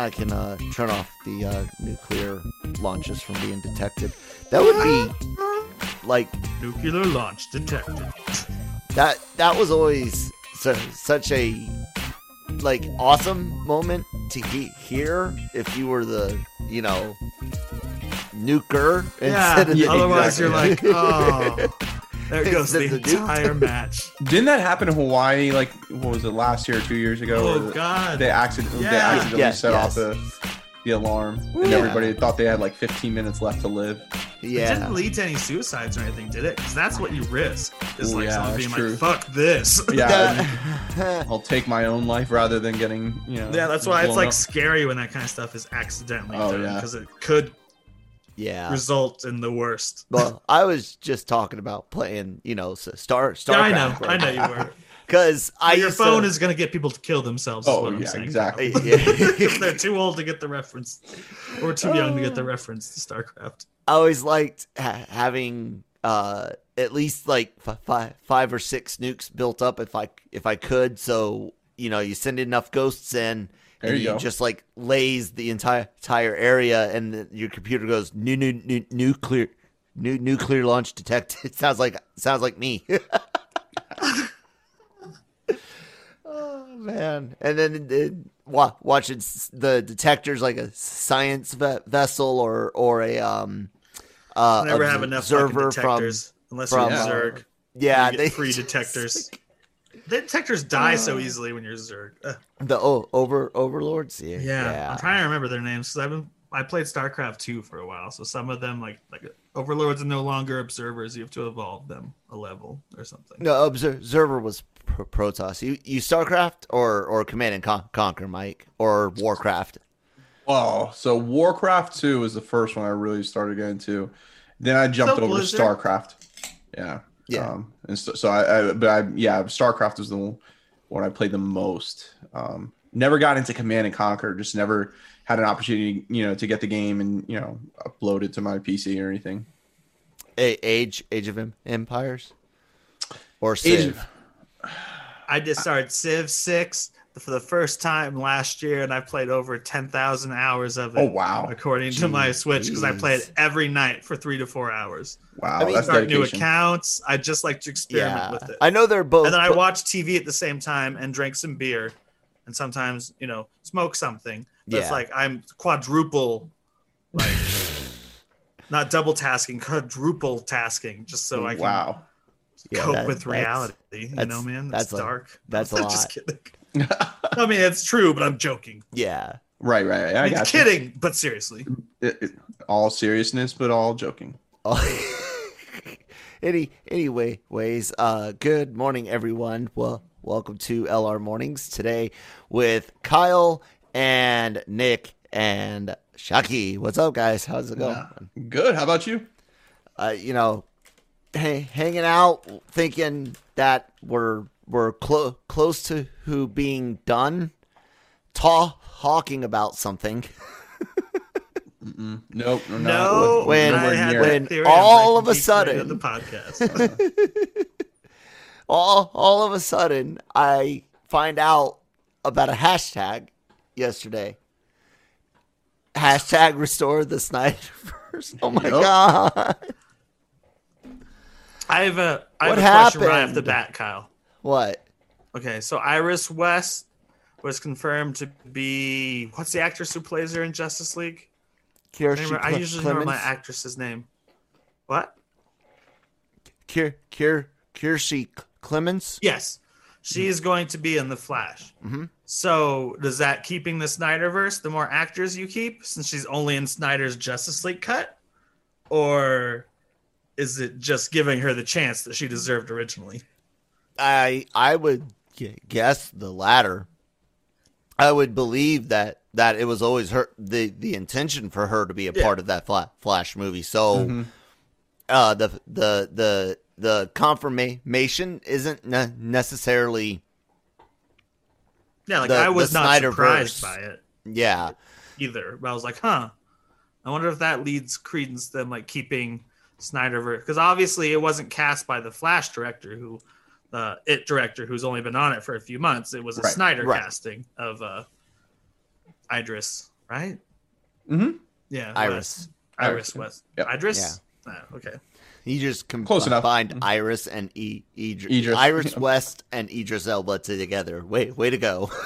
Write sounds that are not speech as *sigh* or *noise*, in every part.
I can uh, turn off the uh, nuclear launches from being detected. That would be like Nuclear launch detected. that. That was always su- such a like awesome moment to he- hear if you were the you know nuker Yeah. instead of the Otherwise, you're like, *laughs* oh, there goes the Instead the entire match. Didn't that happen in Hawaii? Like, what was it last year or two years ago? Oh, where God. They accidentally, they accidentally Yes, set yes. off the the alarm, and Yeah. everybody thought they had like 15 minutes left to live. Yeah, It didn't lead to any suicides or anything, did it? Because that's what you risk. Is Ooh, like yeah, someone that's being true. like, "Fuck this." *laughs* Yeah, That- *laughs* I'll take my own life rather than getting you know. Yeah, that's why it's blown like up. scary when that kind of stuff is accidentally Oh, done yeah. because it could yeah. result in the worst. *laughs* Well, I was just talking about playing, you know, Star Star. Yeah, I know, I know you were. Because I your phone to- is going to get people to kill themselves. is Oh, what I'm yeah, saying. exactly. *laughs* Yeah. *laughs* if they're too old to get the reference, or too young to get the reference to StarCraft. I always liked ha- having uh, at least like f- fi- five or six nukes built up if I if I could. So you know, you send enough ghosts in, There and you you go. just like lays the entire entire area, and the, your computer goes new new new nuclear. New nuclear launch detected. *laughs* sounds like sounds like me. *laughs* oh man! And then uh, wa- watching the detectors like a science ve- vessel or or a um uh Never have enough fucking observer from detectors unless from, you're uh, Zerg. yeah you they get free *laughs* detectors. The detectors die so Uh. easily when you're Zerg. Ugh. the oh, over overlords. Yeah, Yeah, yeah. I'm trying to remember their names because I've been I played StarCraft 2 for a while, so some of them like like overlords are no longer observers. You have to evolve them a level or something. No, observer was Pro- Protoss. You you Starcraft or or Command and Con- Conquer, Mike, or Warcraft. Oh, so Warcraft 2 was the first one I really started getting to. Then I jumped So over Blizzard? to StarCraft. Yeah. Yeah. Um, and so, so I, I, but I, yeah, StarCraft was the one, one I played the most. Um, never got into Command and Conquer, just never had an opportunity, you know, to get the game and, you know, upload it to my PC or anything. A- Age Age of Em- Empires, or Age Civ. I just started Civ 6 for the first time last year, and I played over 10,000 hours of it. Oh, wow. According to my Switch, because I play it every night for three to four hours. Wow, I mean, that's Start new accounts. I just like to experiment yeah, with it. I know they're both. and then I pro- watch TV at the same time and drink some beer, and sometimes you know smoke something. But It's like I'm quadruple, like not double tasking, quadruple tasking, just so I can wow. Yeah, cope that- with reality. You know, man, that's it's a- dark. that's *laughs* a I'm lot. Just kidding. I mean, it's true, but I'm joking. Yeah, Right, right. right. I I mean, got you. kidding, but seriously. It- it- all seriousness, but all joking. *laughs* Any anyway, ways. Uh, good morning, everyone. Well, welcome to LR Mornings today with Kyle and Nick and Shockey. What's up, guys? How's it going? Good. How about you? Uh, you know, hey, hanging out, thinking that we're we're clo- close to who being done, ta- talking about something. Nope. we're not. No, when- I nowhere had near that it. when all of a breaking the theory sudden- the podcast. *laughs* all all of a sudden I find out about a hashtag yesterday. Hashtag restore the Snyderverse. Oh my Yep. god. I have a I have What a question right off the bat, Kyle. What? Okay, so Iris West was confirmed to be what's the actress who plays her in Justice League? I, remember- I Cle- usually remember my Clemons? actress's name. What? Kier, Kier, Kirsty Clemons? Yes. She's going to be in the Flash. Mhm. So does that keeping the Snyderverse? The more actors you keep, since she's only in Snyder's Justice League cut, or is it just giving her the chance that she deserved originally? I I would guess the latter. I would believe that that it was always her the the intention for her to be a Yeah. part of that Fla- Flash movie. So Mhm. uh, the the the the confirmation isn't ne- necessarily Yeah, like The- I was not surprised by it yeah. either. But I was like, huh. I wonder if that leads credence to them like keeping Snyderverse because obviously it wasn't cast by the Flash director who the it director who's only been on it for a few months. It was a Right, Snyder right. casting of uh Idris, right? Mm-hmm. Yeah, Iris. West. Iris Iris, West. yep. Idris? Ah, okay. You just Close enough. combined Iris and e- Idris, Idris. Iris *laughs* West and Idris Elba together. Way way to go. *laughs*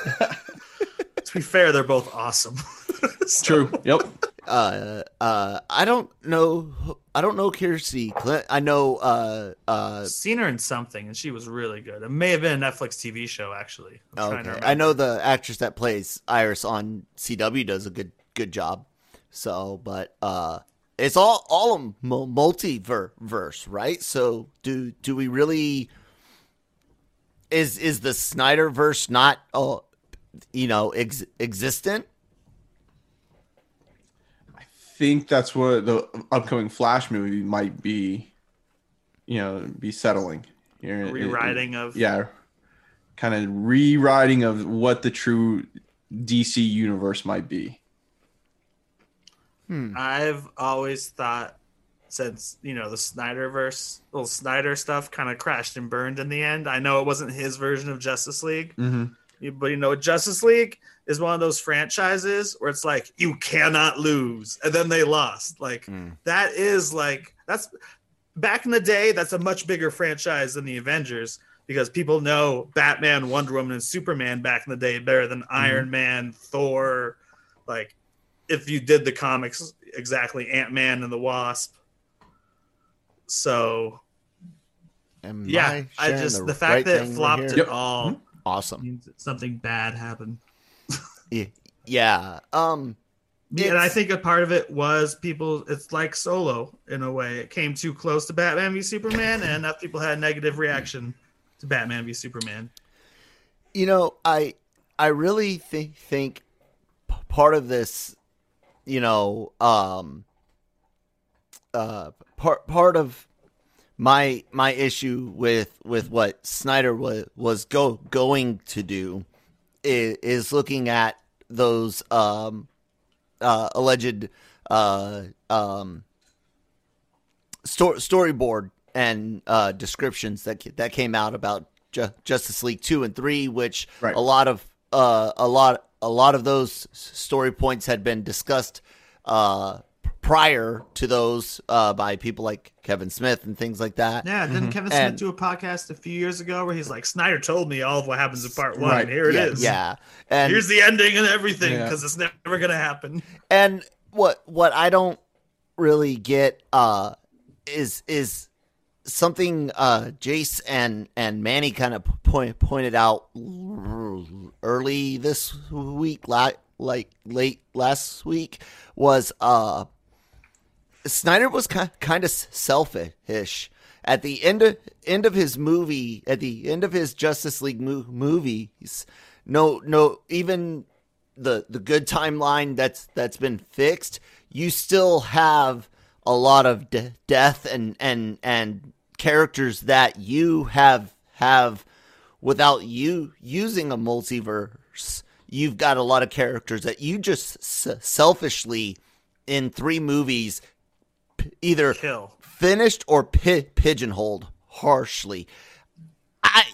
To be fair, they're both awesome. *laughs* So- True. Yep. Uh uh I don't know I don't know Kirstie Clint. I know uh uh Seen her in something, and she was really good. It may have been a Netflix TV show, actually. I'm okay. I know the actress that plays Iris on CW does a good good job. So, but uh it's all all a multiverse, right? So, do do we really is is the Snyderverse not uh you know ex- existent? Think that's what the upcoming Flash movie might be. You know, be settling. You know, it- it- rewriting of yeah, kind of rewriting of what the true DC universe might be. I've always thought since you know the Snyderverse, little Snyder stuff, kind of crashed and burned in the end. I know it wasn't his version of Justice League, Mm-hmm. but you know Justice League is one of those franchises where it's like you cannot lose, and then they lost. Like Mm. that is like that's back in the day. That's a much bigger franchise than the Avengers because people know Batman, Wonder Woman, and Superman back in the day better than Iron Man, Thor. Like if you did the comics exactly, Ant Man and the Wasp. So Am yeah, I sharing just the the, fact right that it flopped Yep. all awesome. means that something bad happened. Yeah, yeah. Um, and I think a part of it was people. It's like Solo in a way. It came too close to Batman v Superman, and enough people had a negative reaction to Batman v Superman. you know, I I really think think part of this, you know, um, uh, part part of my my issue with with what Snyder was was go going to do is, is looking at those um uh alleged uh um sto- storyboard and uh descriptions that that came out about Ju- Justice League 2 and 3 which Right. a lot of uh a lot a lot of those story points had been discussed uh prior to those uh by people like Kevin Smith and things like that. Yeah, didn't Kevin Smith And- do a podcast a few years ago where he's like, Snyder told me all of what happens in part one. Right. and Here it yeah, is. yeah. And Here's the ending and everything Yeah. because it's never gonna happen. And what what I don't really get uh is is something uh Jace and and Manny kind of point pointed out early this week la- like late last week was uh Snyder was ki- kind of selfish. At the end of end of his movie at the end of his Justice League mo- movies no no even the the good timeline that's that's been fixed you still have a lot of de- death and and and characters that you have have without you using a multiverse. You've got a lot of characters that you just s- selfishly in three movies p- either Kill. finished or pi- pigeonholed harshly. I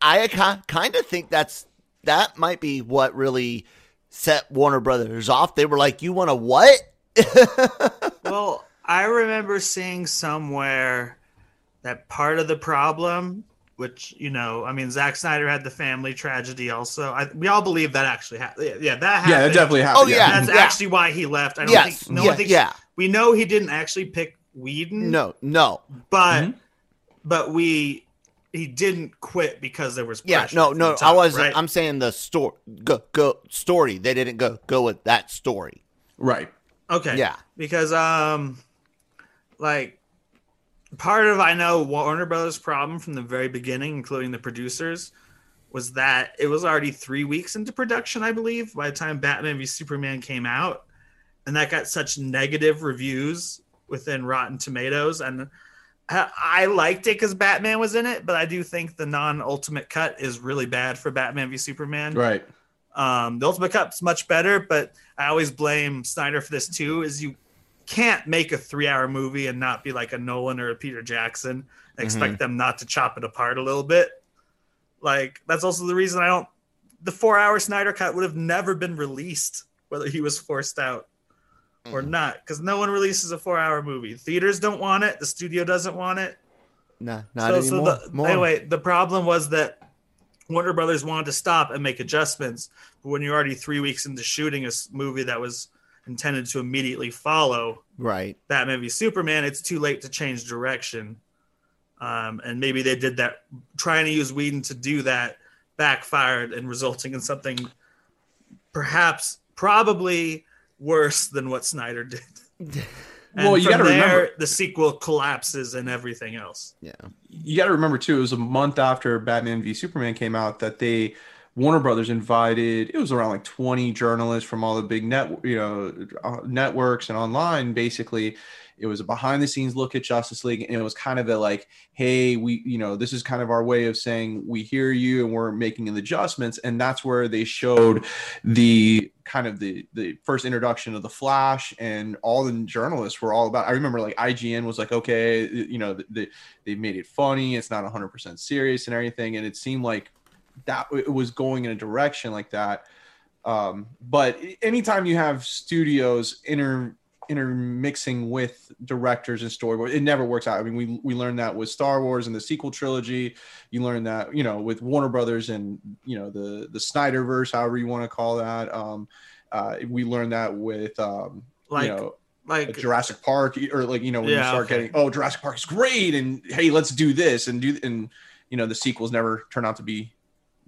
I kind of think that's that might be what really set Warner Brothers off. They were like, "You want to what?" *laughs* Well, I remember seeing somewhere that part of the problem, which you know, I mean, Zack Snyder had the family tragedy. Also, I, we all believe that actually happened. Yeah, yeah, that happened. Yeah, that definitely happened. Oh, yeah. That's Yeah. actually why he left. I don't yes, think no yeah, one thinks. yeah. We know he didn't actually pick Whedon. No, no. but Mhm. but we he didn't quit because there was Yeah, no, no, top, I wasn't. right? I'm saying the story. Go, go story. They didn't go go with that story. Right. Okay. Yeah. Because um like part of I know Warner Brothers problem from the very beginning, including the producers, was that it was already three weeks into production, I believe, by the time Batman v Superman came out. And that got such negative reviews within Rotten Tomatoes. And I liked it because Batman was in it, but I do think the non ultimate cut is really bad for Batman v Superman. Right. Um, the Ultimate Cup's much better, but I always blame Snyder for this too. Is you can't make a three-hour movie and not be like a Nolan or a Peter Jackson and expect mhm. them not to chop it apart a little bit. Like that's also the reason I don't. The four-hour Snyder Cut would have never been released, whether he was forced out or not, because no one releases a four-hour movie. Theaters don't want it. The studio doesn't want it. No, not anymore. the, More. anyway, the problem was that Warner Brothers wanted to stop and make adjustments, but when you're already three weeks into shooting a movie that was intended to immediately follow right. that v Superman, it's too late to change direction. Um, and maybe they did that, trying to use Whedon to do that, backfired and resulting in something perhaps, probably worse than what Snyder did. *laughs* *laughs* And Well, you from gotta there, remember- the sequel collapses and everything else. Yeah. you got to remember too it was a month after batman v superman came out that they warner brothers invited it was around like 20 journalists from all the big net you know uh, networks and online. Basically it was a behind the scenes look at justice league and it was kind of a like hey we you know this is kind of our way of saying we hear you and we're making the adjustments. And that's where they showed the kind of the the first introduction of the flash and all the journalists were all about i remember like ign was like okay you know the, the they made it funny. It's not 100% serious and everything. And it seemed like that it was going in a direction like that. Um, but anytime you have studios inter intermixing with directors and storyboard it never works out. I mean we we learned that with star wars and the sequel trilogy. You learn that you know with warner brothers and you know the the snyderverse however you want to call that. Um, uh, we learned that with um, Like, you know like Jurassic Park or like you know when you start okay. getting oh Jurassic Park is great and hey let's do this and do and you know the sequels never turn out to be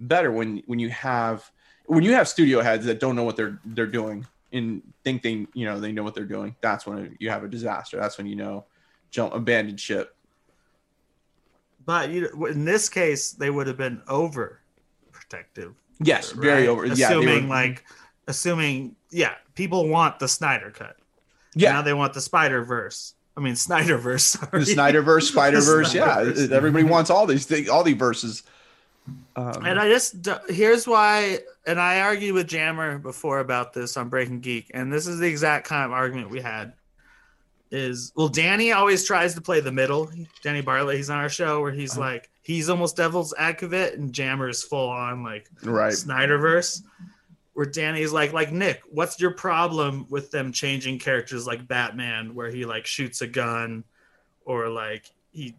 better when when you have when you have studio heads that don't know what they're they're doing and think they you know they know what they're doing that's when you have a disaster that's when you know jump abandoned ship But you, in this case, they would have been over protective. yes very right? over yeah Assuming were- like, assuming yeah, people want the Snyder cut. yeah Now they want the Spider Verse. I mean Snyder Verse. *laughs* the Snyderverse *laughs* Spider Verse yeah everybody wants all these things all these verses um, And I just here's why, and I argued with Jammer before about this on Breaking Geek, and this is the exact kind of argument we had. Is well, Danny always tries to play the middle. Danny Bartlett, he's on our show where he's like he's almost devil's advocate, and Jammer is full on like right Snyderverse. Where Danny's like, like Nick, what's your problem with them changing characters like Batman, where he like shoots a gun, or like he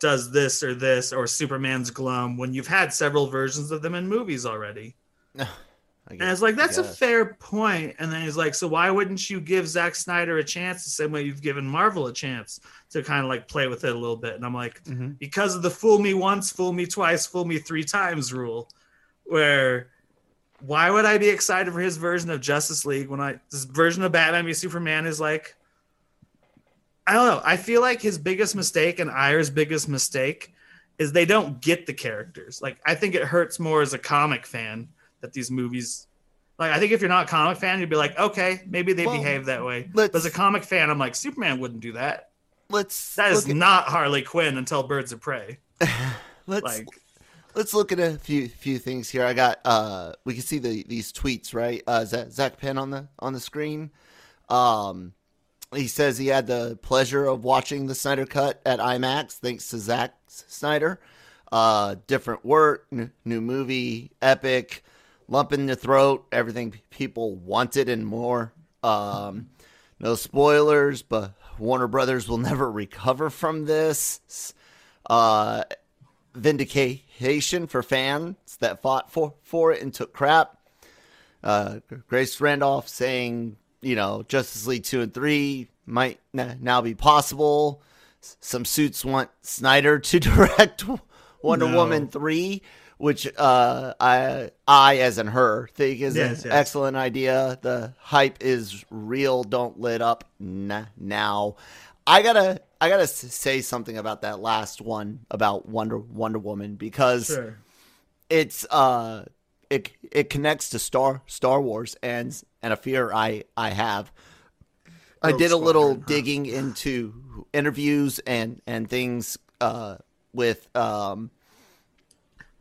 does this or this, or Superman's glum, when you've had several versions of them in movies already. *sighs* I And it's like that's a fair point. And then he's like, so why wouldn't you give Zack Snyder a chance the same way you've given Marvel a chance to kind of like play with it a little bit? And I'm like, Mhm. because of the fool me once, fool me twice, fool me three times rule, where why would I be excited for his version of Justice League when I this version of Batman v Superman is like I don't know. I feel like his biggest mistake and Ayer's biggest mistake is they don't get the characters. Like I think it hurts more as a comic fan that these movies like I think if you're not a comic fan, you'd be like, okay, maybe they Well, behave that way. But as a comic fan, I'm like, Superman wouldn't do that. let's That is at- not Harley Quinn until Birds of Prey. *laughs* let's Like let's look at a few few things here. I got uh we can see the these tweets, right? Uh Zak, Zak Penn on the on the screen. Um he says he had the pleasure of watching the Snyder cut at IMAX thanks to Zack Snyder. Uh different work, n- new movie, epic, lump in the throat, everything p- people wanted and more. Um no spoilers, but Warner Brothers will *laughs* never recover from this. Uh vindication for fans that fought for, for it and took crap. Uh, Grace Randolph saying, you know, Justice League 2 and 3 might n- now be possible. S- Some suits want Snyder *laughs* to direct Wonder No. Woman three, which uh, I I as in her think is Yes, an yes. excellent idea. The hype is real. Don't let up n- now. I gotta I gotta say something about that last one about Wonder Wonder Woman because Sure. it's uh it it connects to Star Star Wars and and a fear I I have. I did a little digging into interviews and and things uh with um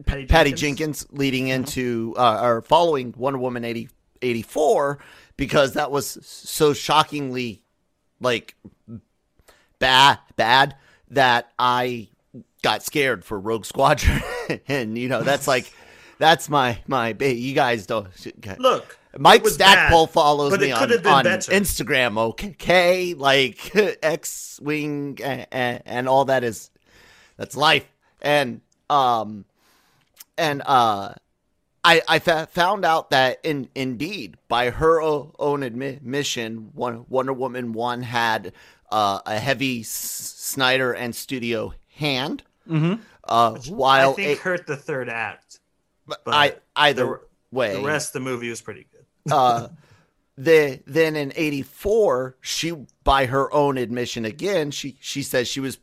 Patty, Patty Jenkins. Jenkins leading into uh, or following Wonder Woman 80, 84 because that was so shockingly like bad bad that I got scared for Rogue Squadron *laughs* and you know that's like *laughs* that's my my you guys don't Look, Mike bad, Stackpole follows but me on, been on better. Instagram, okay? Like *laughs* X Wing and, and all that is that's life. And um and uh I I fa- found out that in indeed by her o- own admission, one, Wonder Woman one had uh, a heavy S- Snyder and studio hand. Mhm. Uh, while I think it- hurt the third act. but I either the- way, The rest of the movie was pretty good. Uh, the then in '84, she, by her own admission, again, she she says she was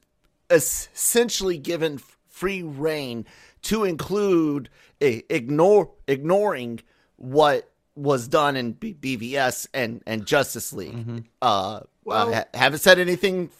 essentially given free reign to include i- ignore ignoring what was done in B- BVS and and Justice League. Uh, Well- uh, ha- haven't said anything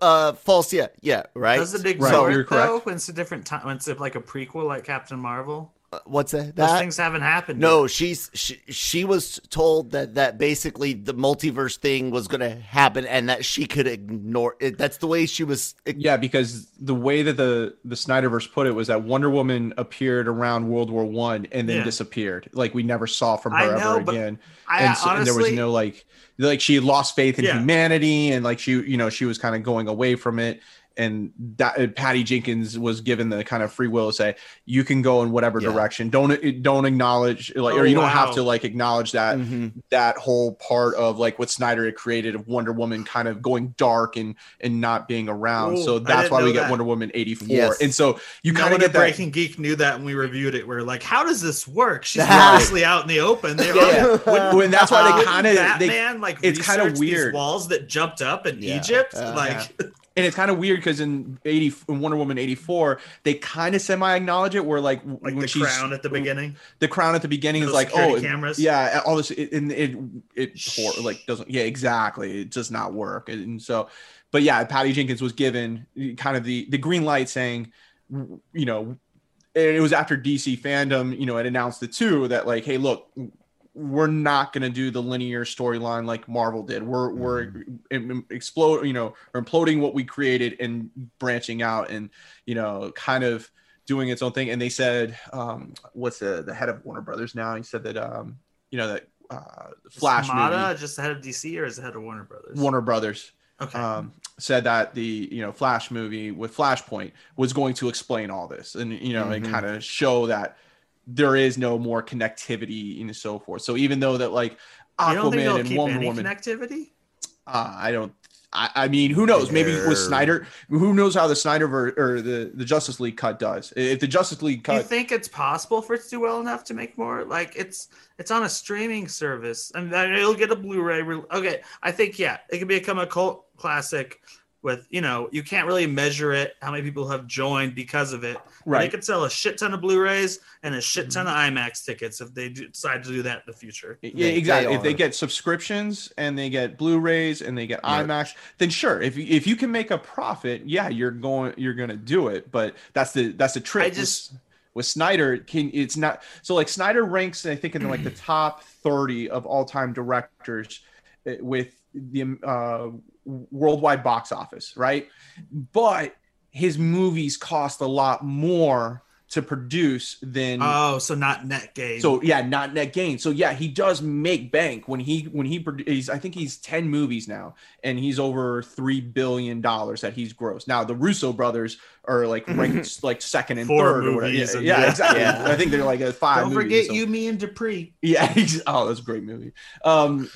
uh false yet. Yeah, right. Does it Right, ignore you're it though? When it's a different time, when it's like a prequel, like Captain Marvel. Uh, What's that? Those things haven't happened. No, yet. she's she, she was told that that basically the multiverse thing was going to happen and that she could ignore it. That's the way she was. Yeah, because the way that the the Snyderverse put it was that Wonder Woman appeared around World War One and then Yeah. disappeared. Like we never saw from her I know, ever but again. I and, so, and there was no like like she lost faith in Yeah. humanity and like she you know she was kind of going away from it and that Patty Jenkins was given the kind of free will to say you can go in whatever Yeah. direction don't don't acknowledge like or Oh, you don't have to like acknowledge that Mhm. that whole part of like what Snyder had created of Wonder Woman kind of going dark and and not being around. Ooh, so that's why we know get. Wonder Woman 84. Yes. And so you kind of one get that Breaking Geek knew that when we reviewed it. We're like, how does this work? She's *laughs* obviously out in the open. They're Yeah, like, when, when that's why they kind of they Batman like it's kinda weird. walls that jumped up in Yeah. Egypt. Uh, like, *laughs* and it's kind of weird because in 80 in Wonder Woman 84 they kind of semi acknowledge it where like like when the she's crown at the beginning. the crown at the beginning Those is like oh cameras. yeah all this it, and it it hor- like doesn't yeah exactly it does not work and so but yeah patty jenkins was given kind of the the green light saying you know and it was after dc fandom you know had announced the two that like hey look we're not going to do the linear storyline like marvel did we're we're Mm-hmm. im- explode you know or imploding what we created and branching out and you know kind of doing its own thing and they said um what's the the head of warner brothers now he said that um you know that uh flash movie just the head of DC or is the head of Warner Brothers? warner brothers Okay. um said that the you know flash movie with flashpoint was going to explain all this and you know and Mhm. kind of show that there is no more connectivity and so forth so even though that like you don't think they'll aquaman and keep wonder any woman connectivity? uh, I don't. I, I mean, who knows? Maybe with Snyder, who knows how the Snyder ver- or the the Justice League cut does? If the Justice League cut, you think it's possible for it to do well enough to make more? Like it's it's on a streaming service, and then it'll get a Blu-ray. re- Okay, I think yeah, it can become a cult classic. With you know, you can't really measure it how many people have joined because of it. But They could sell a shit ton of Blu-rays and a shit ton of IMAX tickets if they decide to do that in the future. Yeah, They- exactly. they if they get subscriptions and they get Blu-rays and they get Merch. IMAX, then sure. If you, if you can make a profit, yeah, you're going you're going to do it. But that's the that's the trick. I with- just- with Snyder, can it's not so like Snyder ranks I think in like the *clears throat* top thirty of all time directors uh, with the uh, worldwide box office, right? But his movies cost a lot more to produce than Oh, so not net gain. so yeah, not net gain. So yeah, he does make bank when he when he he's I think he's 10 movies now and he's over 3 billion dollars that he's grossed. Now the Russo brothers are like *laughs* ranked like second and Four third or whatever. Yeah, yeah, yeah. exactly. Yeah. *laughs* I think they're like a 5 don't forget so- you, me, and Dupree. *laughs* Yeah, oh, that's a great movie. Um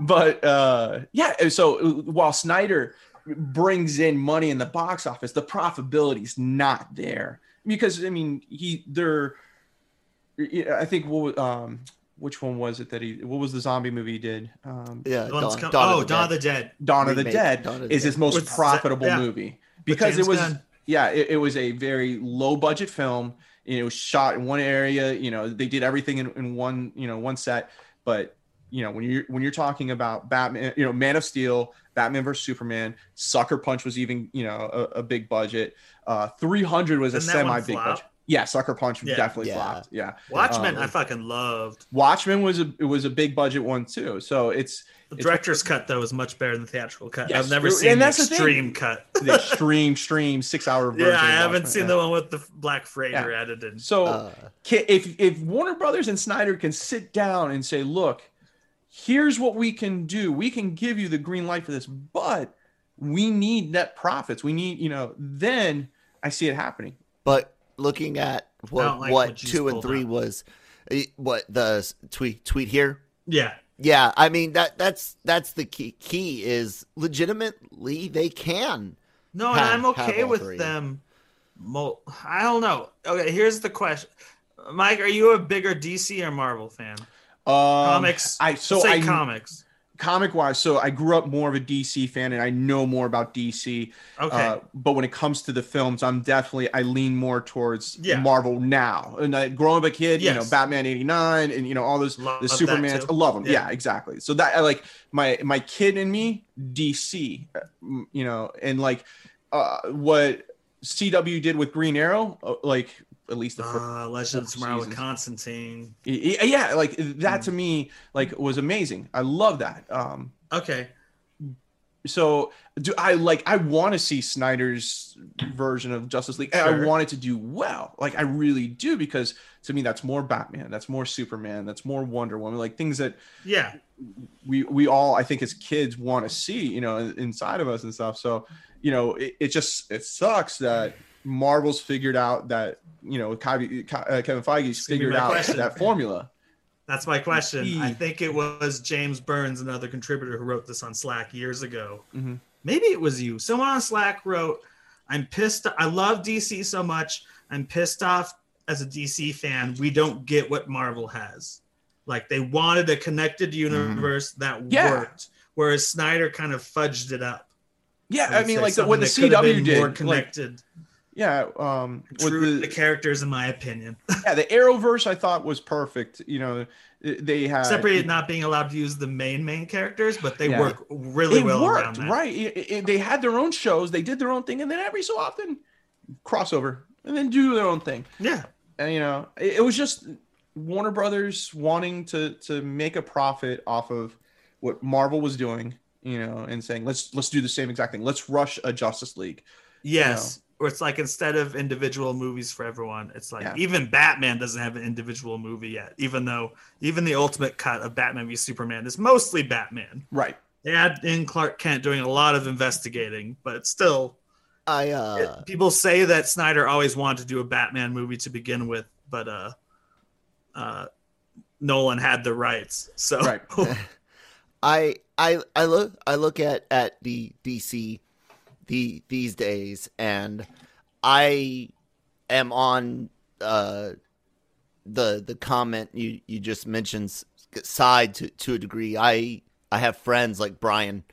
but uh yeah, so while Snyder brings in money in the box office, the profitability is not there because I mean he they're I think what um which one was it that he what was the zombie movie he did um Yeah, The Dawn, come- Dawn oh, of the Dawn of Dead. the Dead. Dawn of the Dead Dawn of the is his most With Za- profitable yeah. movie because it was Gunn. yeah it, it was a very low budget film and it was shot in one area you know they did everything in, in one you know one set but you know when you're when you're talking about batman you know man of steel batman versus superman sucker punch was even you know a, a big budget uh 300 was a Didn't that one semi big flop? budget yeah sucker punch Yeah. definitely Yeah. flopped yeah Watchmen, Um, I fucking loved. watchmen was a it was a big budget one too so it's The it's- director's cut though is much better than the theatrical cut. Yes, I've never seen the that's the thing. extreme cut. *laughs* the *laughs* extreme stream six hour version yeah, I haven't Watchmen, seen yeah. the one with the Black Freighter edited. so Uh, if if Warner Brothers and Snyder can sit down and say, "Look, here's what we can do. We can give you the green light for this, but we need net profits. We need, you know." Then I see it happening. but looking at what like what what two and three up. was, eh, what the tweet tweet here. yeah, Yeah, I mean that that's that's the key. Key is legitimately they can. no, and I'm okay with three. them. Mo- I don't know. Okay, here's the question, Mike: Are you a bigger DC or Marvel fan? Um, Comics. I so say I comics. comic wise. So I grew up more of a DC fan, and I know more about DC. Okay, Uh, but when it comes to the films, I'm definitely I lean more towards Yeah. Marvel now. And I, growing up a kid, you know, Batman '89, and you know all those Love the Supermans. I love them. Yeah. Yeah. exactly. So that I like my my kid in me, DC. uh, You know, and like uh, what CW did with Green Arrow, uh, like at least the first. uh, Legends of Tomorrow with. Constantine. yeah, like that Mm. to me, like was amazing. I love that. Um, Okay, so do I like I want to see Snyder's version of Justice League. and I Sure. want it to do well. Like I really do because to me that's more Batman, that's more Superman, that's more Wonder Woman, like things that yeah, we we all I think as kids want to see, you know, inside of us and stuff. So, you know, it, it just it sucks that Marvel's figured out that, you know, Kevin, uh, Feige's figured out question. that formula. that's my question. I think it was James Burns, another contributor who wrote this on Slack years ago. Mhm. Maybe it was you. Someone on Slack wrote, "I'm pissed. I love DC so much. I'm pissed off as a DC fan. We don't get what Marvel has. Like they wanted a connected universe that Yeah. worked, whereas Snyder kind of fudged it up. Yeah, I I mean, like the, what the something that could have CW been did, more like, connected, yeah, um, with true the- the characters, in my opinion. *laughs* yeah, the Arrowverse I thought was perfect. You know, they had Separated not being allowed to use the main main characters, but they Yeah. work really well around worked that. right. It- it- they had their own shows, they did their own thing, and then every so often crossover and then do their own thing. Yeah, And you know, it, it was just Warner Brothers wanting to to make a profit off of what Marvel was doing. You know, and saying let's let's do the same exact thing. Let's rush a Justice League. Yes. Or it's like instead of individual movies for everyone, it's like Yeah. even Batman doesn't have an individual movie yet, even though even the ultimate cut of Batman v Superman is mostly Batman. Right. They add in Clark Kent doing a lot of investigating, but it's still I uh people say that Snyder always wanted to do a Batman movie to begin with, but uh uh Nolan had the rights. So Right. *laughs* *laughs* I I I look I look at at the DC the these days and I am on uh the the comment you you just mentioned side to to a degree. I I have friends like Brian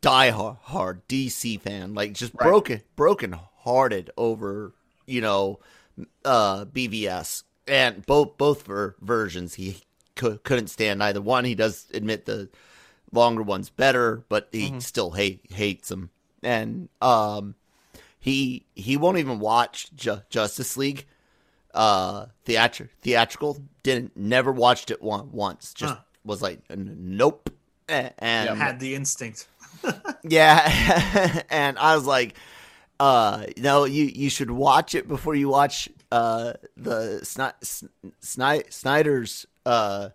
die hard, hard DC fan like just Right. broken broken hearted over you know uh BVS and both both ver- versions he cou- couldn't stand either one he does admit the longer one's better but he Mhm. still hate hates them and um he he won't even watch Ju- Justice League. Uh theatri- theatrical didn't never watched it one, once. Just Huh. was like nope. And had the instinct. *laughs* yeah, *laughs* and I was like, uh, no, you you should watch it before you watch uh the Sni- Sni- Snyder's uh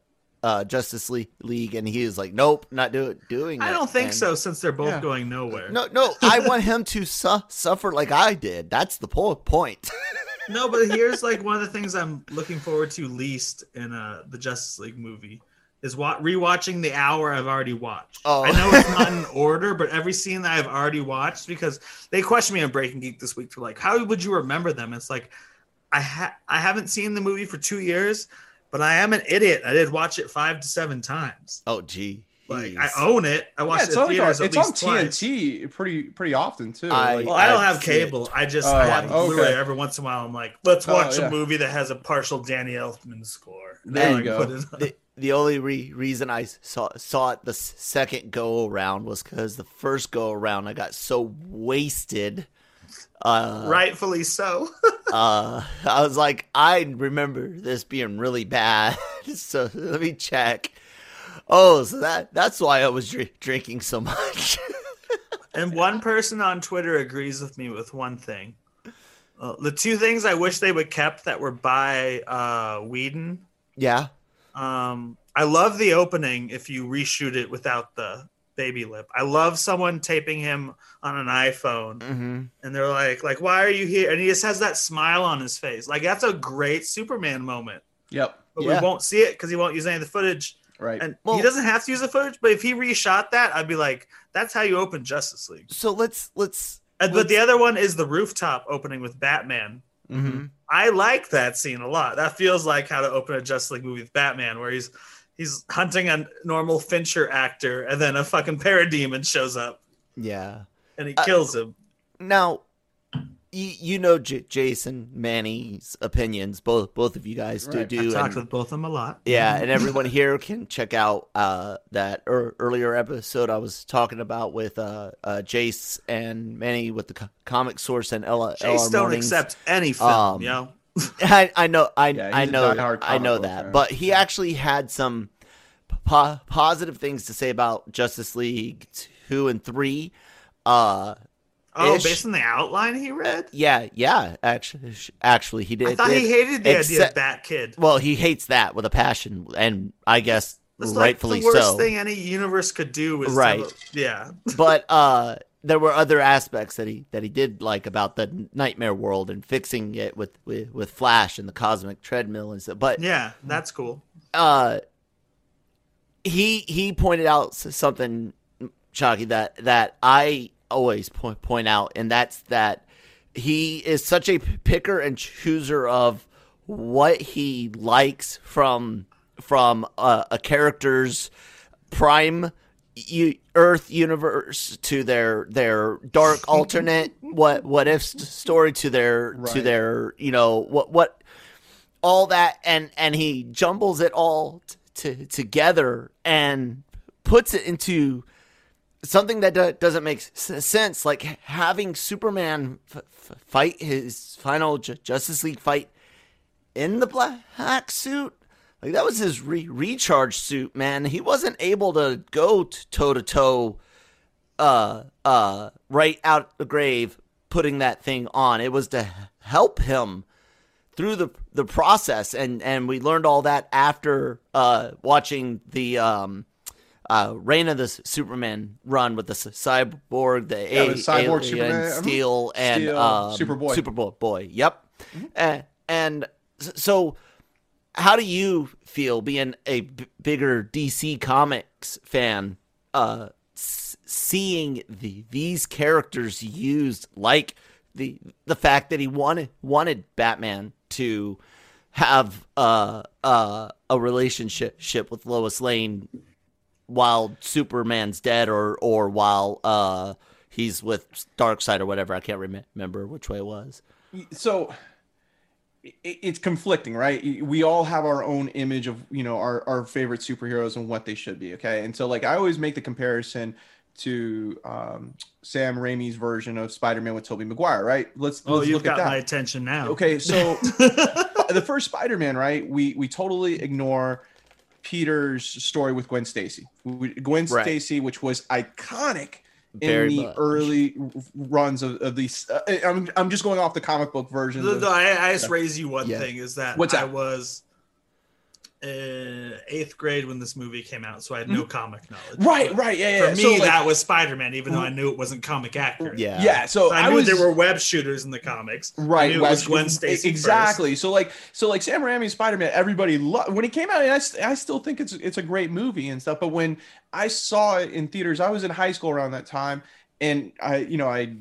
uh Justice Le- League, and he is like, nope, not do it, doing. I it." don't think And- so, since they're both Yeah. going nowhere. No, no, I want him to su- suffer like I did. That's the po- point. *laughs* No, but here's like one of the things I'm looking forward to least in uh the Justice League movie is wa- rewatching the hour I've already watched. Oh. I know it's not in order, but every scene that I've already watched because they questioned me on Breaking Geek this week to like, how would you remember them? It's like I ha- I haven't seen the movie for two years, but I am an idiot. I did watch it five to seven times. Oh, gee. Like I own it. I Yeah, watched it's it on, in theaters at it's on least twice. TNT pretty pretty often too. I- Like, Well, I don't I've have seen it cable. I just Oh, I have okay. Blu-ray every once in a while. I'm like, let's Oh, watch yeah. a movie that has a partial Danny Elfman score. There you go. put it on. the, the only re- reason I saw saw it the second go around was because the first go around I got so wasted. Uh, Rightfully so. *laughs* uh, I was like, I remember this being really bad, *laughs* so let me check. Oh, so that that's why I was dr- drinking so much. *laughs* And one person on Twitter agrees with me with one thing. Uh, the two things I wish they would kept that were by uh, Whedon. yeah, Um, I love the opening if you reshoot it without the baby lip. I love someone taping him on an iPhone, hmm and they're like, "Like, why are you here?" And he just has that smile on his face. Like that's a great Superman moment. Yep. But Yeah. we won't see it because he won't use any of the footage. Right. And Well- he doesn't have to use the footage, but if he reshot that, I'd be like, "That's how you open Justice League." So let's let's. And, but the other one is the rooftop opening with Batman. mhm. I like that scene a lot. That feels like how to open a Justice League movie with Batman, where he's he's hunting a normal Fincher actor, and then a fucking parademon shows up Yeah. and he Uh, kills him. Now, you, you know J- Jason Manny's opinions. Both both of you guys do Right. do. I've and- talked with both of them a lot. Yeah, *laughs* and everyone here can check out uh, that er- earlier episode I was talking about with uh, uh, Jace and Manny with the co- comic source and Ella. Chase LR don't Mornings. accept any film, Um, yo. *laughs* I, I know, I, Yeah, I know, I know that, fan. but he actually had some po- positive things to say about Justice League two and three. Uh, Oh, ish. based on the outline he read. yeah, yeah, actually, actually, he did. I thought did- he hated the idea of Bat Kid. Well, he hates that with a passion, and I guess That's like rightfully the worst so. thing any universe could do. To- Right. yeah. *laughs* but uh there were other aspects that he that he did like about the nightmare world and fixing it with with, with Flash and the cosmic treadmill and stuff. But Yeah, that's cool. uh he he pointed out something Shockey that that I always point point out and that's that he is such a picker and chooser of what he likes from from uh, a character's prime u- Earth universe to their their dark *laughs* alternate what what if story to their to their you know what what all that and and he jumbles it all t- to, together and puts it into something that do- doesn't make s- sense like having superman f- f- fight his final Ju- justice league fight in the black suit like that was his re- recharge suit man. He wasn't able to go toe to toe uh uh right out the grave putting that thing on. It was to help him through the the process. And and we learned all that after uh watching the um uh Reign of the Superman run with the cyborg the Yeah, a- with Cyborg, alien, Superman, mhm. Steel and Steel, um, Superboy. Superboy boy. Yep. And, and so how do you feel being a b- bigger DC Comics fan uh s- seeing the these characters used like the the fact that he wanted wanted Batman to have uh uh a relationship ship with Lois Lane while Superman's dead or or while uh he's with Darkseid or whatever. I can't rem- remember which way it was. So it's conflicting right? We all have our own image of you know our, our favorite superheroes and what they should be okay? And so like i always make the comparison to um, sam raimi's version of spider-man with tobey maguire right? Let's, Oh, let's you've look at got that. my attention now. okay so *laughs* the first spider-man right? We we totally ignore peter's story with gwen stacy. Gwen Right. stacy which was iconic in Very the much. early runs of, of these uh, I'm, I'm just going off the comic book version The- the- I, I just raise you one Yeah. thing is that What's I that? was uh, eighth grade when this movie came out, so I had no comic knowledge. Right, But right, yeah, yeah. For me, So, like- that was Spider Man, even though I knew it wasn't comic accurate. Yeah. yeah. So, So I, I, knew was there were web shooters in the comics. I right. knew it was Wes- Gwen Stacy. exactly. So like, so like Sam Raimi's Spider Man, everybody loved when it came out. And I, I still think it's it's a great movie and stuff. But when I saw it in theaters, I was in high school around that time, and I, you know, I.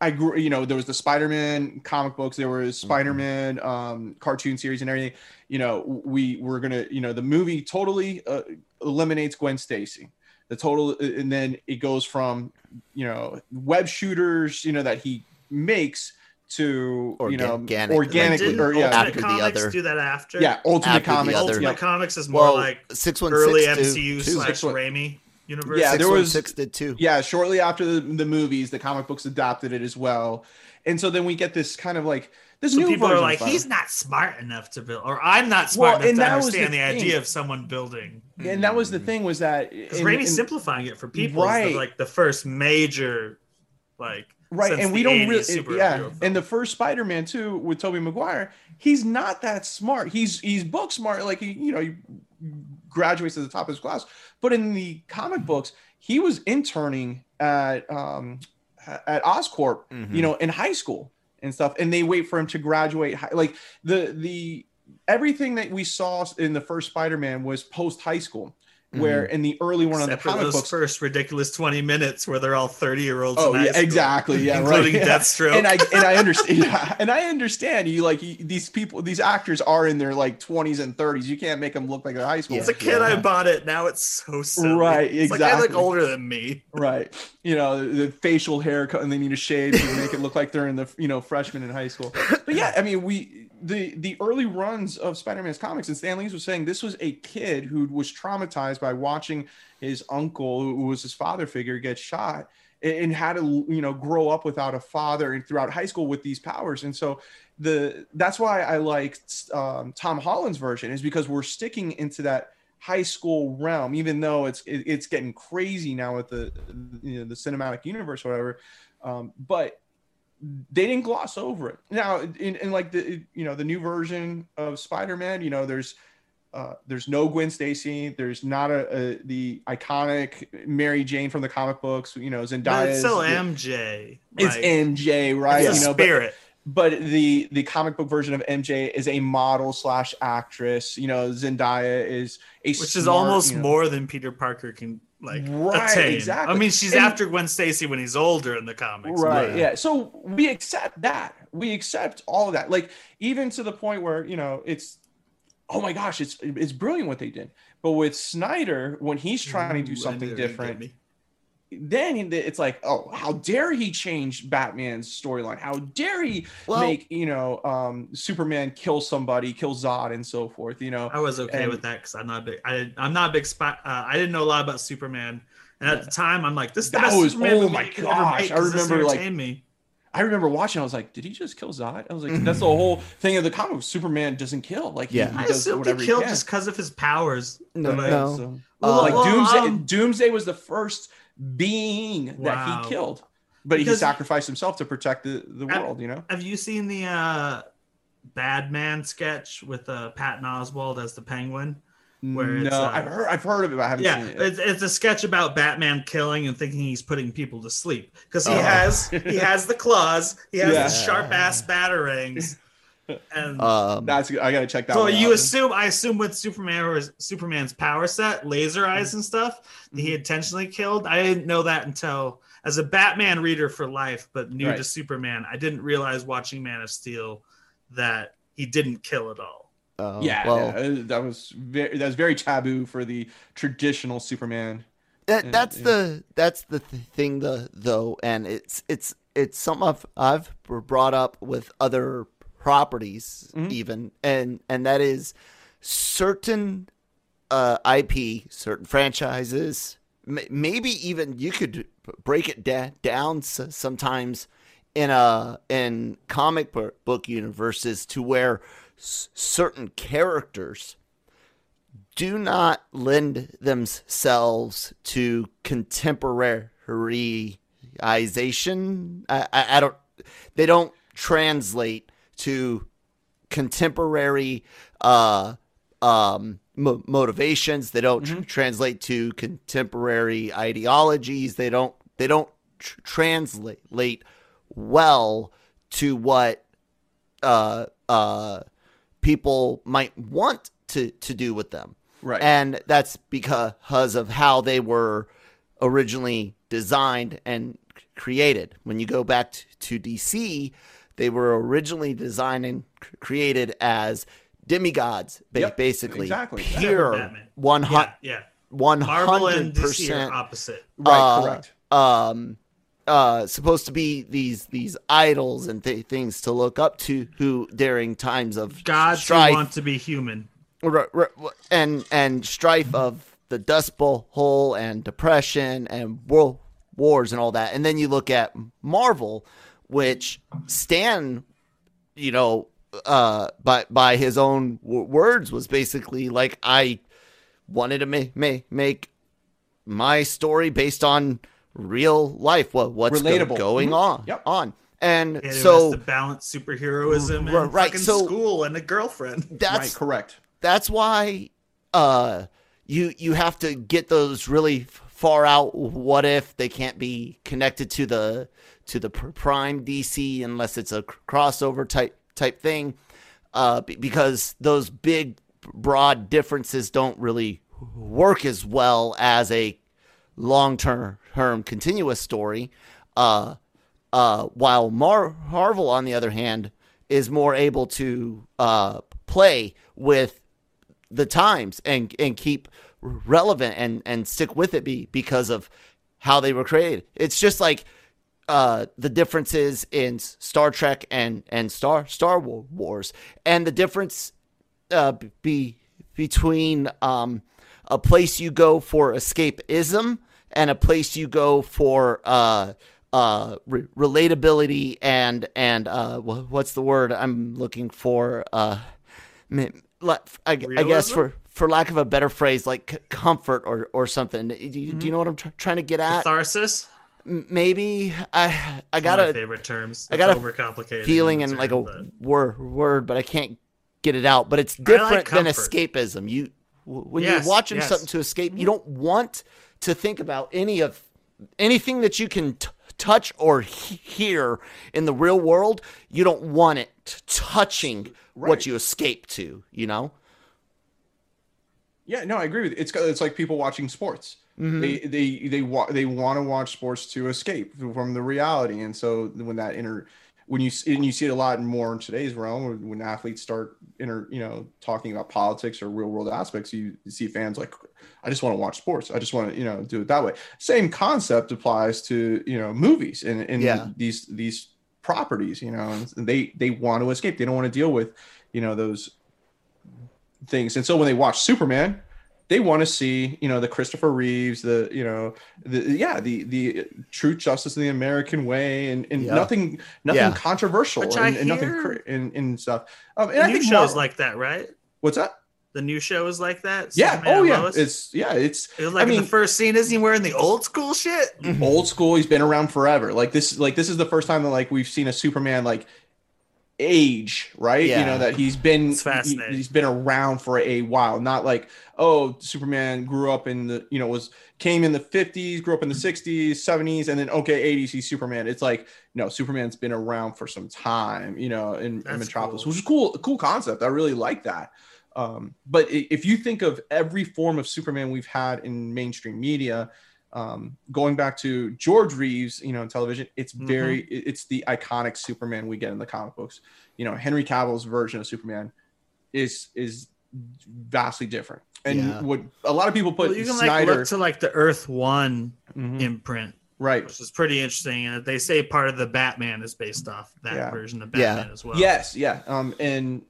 I grew, you know, there was the Spider-Man comic books, there was Spider-Man um, cartoon series and everything. You know, we were gonna, you know, the movie totally uh, eliminates Gwen Stacy. The total, and then it goes from, you know, web shooters, you know, that he makes to, you know, Organic. Like, organically, didn't or yeah, Ultimate After the other. do that after? yeah, Ultimate After Comics. Ultimate yeah. Comics is more Well, like six one early six MCU two, slash Six one- Raimi universe. Yeah, there was- six did too. yeah shortly after the, the movies the comic books adopted it as well and so then we get this kind of like this So new people are version of like, he's not smart enough to build, or I'm not smart Well, and enough to that was the understand the, idea of someone building. and that was the thing was that Because and- Raimi's simplifying it for people, Right. right? like the first major, like right since and we don't really superhero yeah film. and the first spider-man too with Tobey maguire he's not that smart he's he's book smart like he you know he graduates at the top of his class but in the comic books he was interning at um at oscorp Mhm. you know in high school and stuff and they wait for him to graduate like the the everything that we saw in the first spider-man was post high school where mm-hmm. in the early one on the comic those books first ridiculous 20 minutes where they're all 30 year olds. Oh yeah, exactly. Yeah, including right. Deathstroke. And I and I understand. *laughs* Yeah, and I understand you like you, these people, these actors are in their like twenties and thirties. You can't make them look like they're high school. As a kid, I bought it. Now it's so silly. Right, It's like I look older than me. right. You know the, the facial haircut, and they need a shave to make it look like they're in the you know freshman in high school. But yeah, I mean we the the early runs of Spider-Man's comics, and Stan Lee's was saying this was a kid who was traumatized by watching his uncle, who was his father figure, get shot, and, had to you know grow up without a father and throughout high school with these powers, and so the that's why I liked um, Tom Holland's version is because we're sticking into that high school realm, even though it's it, it's getting crazy now with the you know the cinematic universe, or whatever. Um, but they didn't gloss over it. Now, in, in like the you know the new version of Spider-Man, you know there's uh, there's no Gwen Stacy. There's not a, a the iconic Mary Jane from the comic books. You know But Zendaya. it's still MJ. It's like, MJ, right? It's a you know, but- spirit. but the the comic book version of MJ is a model slash actress. You know, Zendaya is a which is almost you know- more than Peter Parker can like Right, attain. exactly. I mean, she's And- after Gwen Stacy when he's older in the comics. right but- yeah so we accept that we accept all of that like even to the point where you know it's oh my gosh it's it's brilliant what they did but with snyder when he's trying to mm, do something knew get different me. Then it's like oh how dare he change batman's storyline how dare he Well- make you know um superman kill somebody kill zod and so forth you know I was okay And- with that because I'm not a big. I, I'm not a big spy. Uh, I didn't know a lot about Superman, and at the time, I'm like, this is the That best was- Superman oh movie my you ever gosh, make I 'cause this remember, like, me. I remember watching. I was like, "Did he just kill Zod?" I was like, "That's the whole thing of the comic. Superman doesn't kill. Like, he- Yeah. he, I does whatever he he killed can." just because of his powers. No, like, no. So, Uh, like well, Doomsday, um, Doomsday was the first being that he killed, but he sacrificed himself to protect the, the world. You know, Have you seen the uh, Badman sketch with uh, Patton Oswalt as the Penguin? where no, it's, uh, I've heard, I've heard of it, but I haven't Yeah, seen it. it's, it's a sketch about Batman killing and thinking he's putting people to sleep because he Oh. has he has the claws, he has *laughs* Yeah. the sharp ass batarangs, and Um, That's. I gotta check that. so one you out. assume I assume with Superman or Superman's power set, laser Mm-hmm. eyes and stuff, that he intentionally killed. I didn't know that until as a Batman reader for life, but new Right. to Superman, I didn't realize watching Man of Steel that he didn't kill at all. uh, yeah, well, yeah, that was very that was very taboo for the traditional Superman. that that's yeah. the that's the th- thing the though and it's it's it's something I've, I've brought up with other properties Mhm. even and and that is certain uh IP certain franchises m- maybe even you could break it da- down s- sometimes in a in comic book universes to where s- certain characters do not lend themselves to contemporaryization. I, I, I don't. They don't translate to contemporary uh, um, mo- motivations. They don't tr- Mhm. translate to contemporary ideologies. They don't they don't tr- translate well to what uh, uh, people might want to to do with them. Right. And that's because of how they were originally designed and created. When you go back t- to DC, they were originally designed and created as demigods, Yep, basically. exactly. Pure Batman. one Yeah, hundred yeah. one Marvel and hundred percent opposite. right. uh, correct. um uh supposed to be these these idols and th- things to look up to who during times of Gods who strife want to be human. r- r- and and strife of the Dust Bowl hole and depression and world wars and all that. And then you look at Marvel, which Stan, you know, uh, by by his own w- words, was basically like I wanted to make make make my story based on real life. What what's go- Relatable. going Mhm. on Yep. on. And And it so was to balance superheroism and R- right, fucking so- school and a girlfriend. *laughs* that's right. Correct. that's why uh you you have to get those really f- far out what if they can't be connected to the to the prime DC unless it's a crossover type type thing uh because those big broad differences don't really work as well as a long-term term continuous story uh uh, while Mar- Marvel, on the other hand, is more able to uh, play with the times and and keep relevant and and stick with it be, because of how they were created. It's just like uh, the differences in Star Trek and and Star Star Wars, and the difference uh, be between um, a place you go for escapism and a place you go for uh, uh, re- relatability and and uh, wh- what's the word I'm looking for? Uh, I, I guess for for lack of a better phrase, like c- comfort or or something. Do you, do you know what I'm tr- trying to get at? Catharsis. Maybe I I got a favorite terms. I got a overcomplicated. feeling and like a but- word word, but I can't get it out. But it's different than escapism. You when Yes, you're watching yes. something to escape, you mm-hmm. don't want to think about any of anything that you can t- touch or he- hear in the real world. You don't want it t- touching Right. what you escape to. You know. Yeah, no, I agree with you. It's it's like people watching sports. Mm-hmm. They they they wa- they want to watch sports to escape from the reality, and so when that inner when you and you see it a lot more in today's realm when- athletes start inter you know talking about politics or real world aspects, you see fans like, I just want to watch sports. I just want to you know do it that way. Same concept applies to you know movies and and Yeah. these these properties. You know, and they they want to escape. They don't want to deal with you know those things. And so when they watch Superman, they want to see, you know, the Christopher Reeves, the, you know, the yeah, the the truth, justice, and the American way, and, and Yeah. nothing nothing Yeah. controversial Which and, and nothing hear- and, and stuff. Um, and The I new think show is like that, right? what's that? The new show is like that. Yeah. Oh yeah. Lois? It's yeah. It's It was like I mean, the first scene, isn't he wearing the old school shit? old school. He's been around forever. Like this, like this is the first time that like we've seen a Superman like age, right? Yeah. You know that he's been It's fascinating. he, has been around for a while. Not like oh, Superman grew up in the you know was came in the fifties, grew up in the sixties, seventies, and then okay, eighties he's Superman. It's like no, Superman's been around for some time. You know, in, in Metropolis, cool. which is cool. Cool concept. I really like that. Um, but if you think of every form of Superman we've had in mainstream media, um, going back to George Reeves, you know, in television, it's Mm-hmm. very—it's the iconic Superman we get in the comic books. You know, Henry Cavill's version of Superman is is vastly different. And Yeah. what a lot of people put Well, you can like look to like the Earth One Mhm. imprint, right? which is pretty interesting, and they say part of the Batman is based off that Yeah. version of Yeah. Batman as well. Yes, yeah. Um, and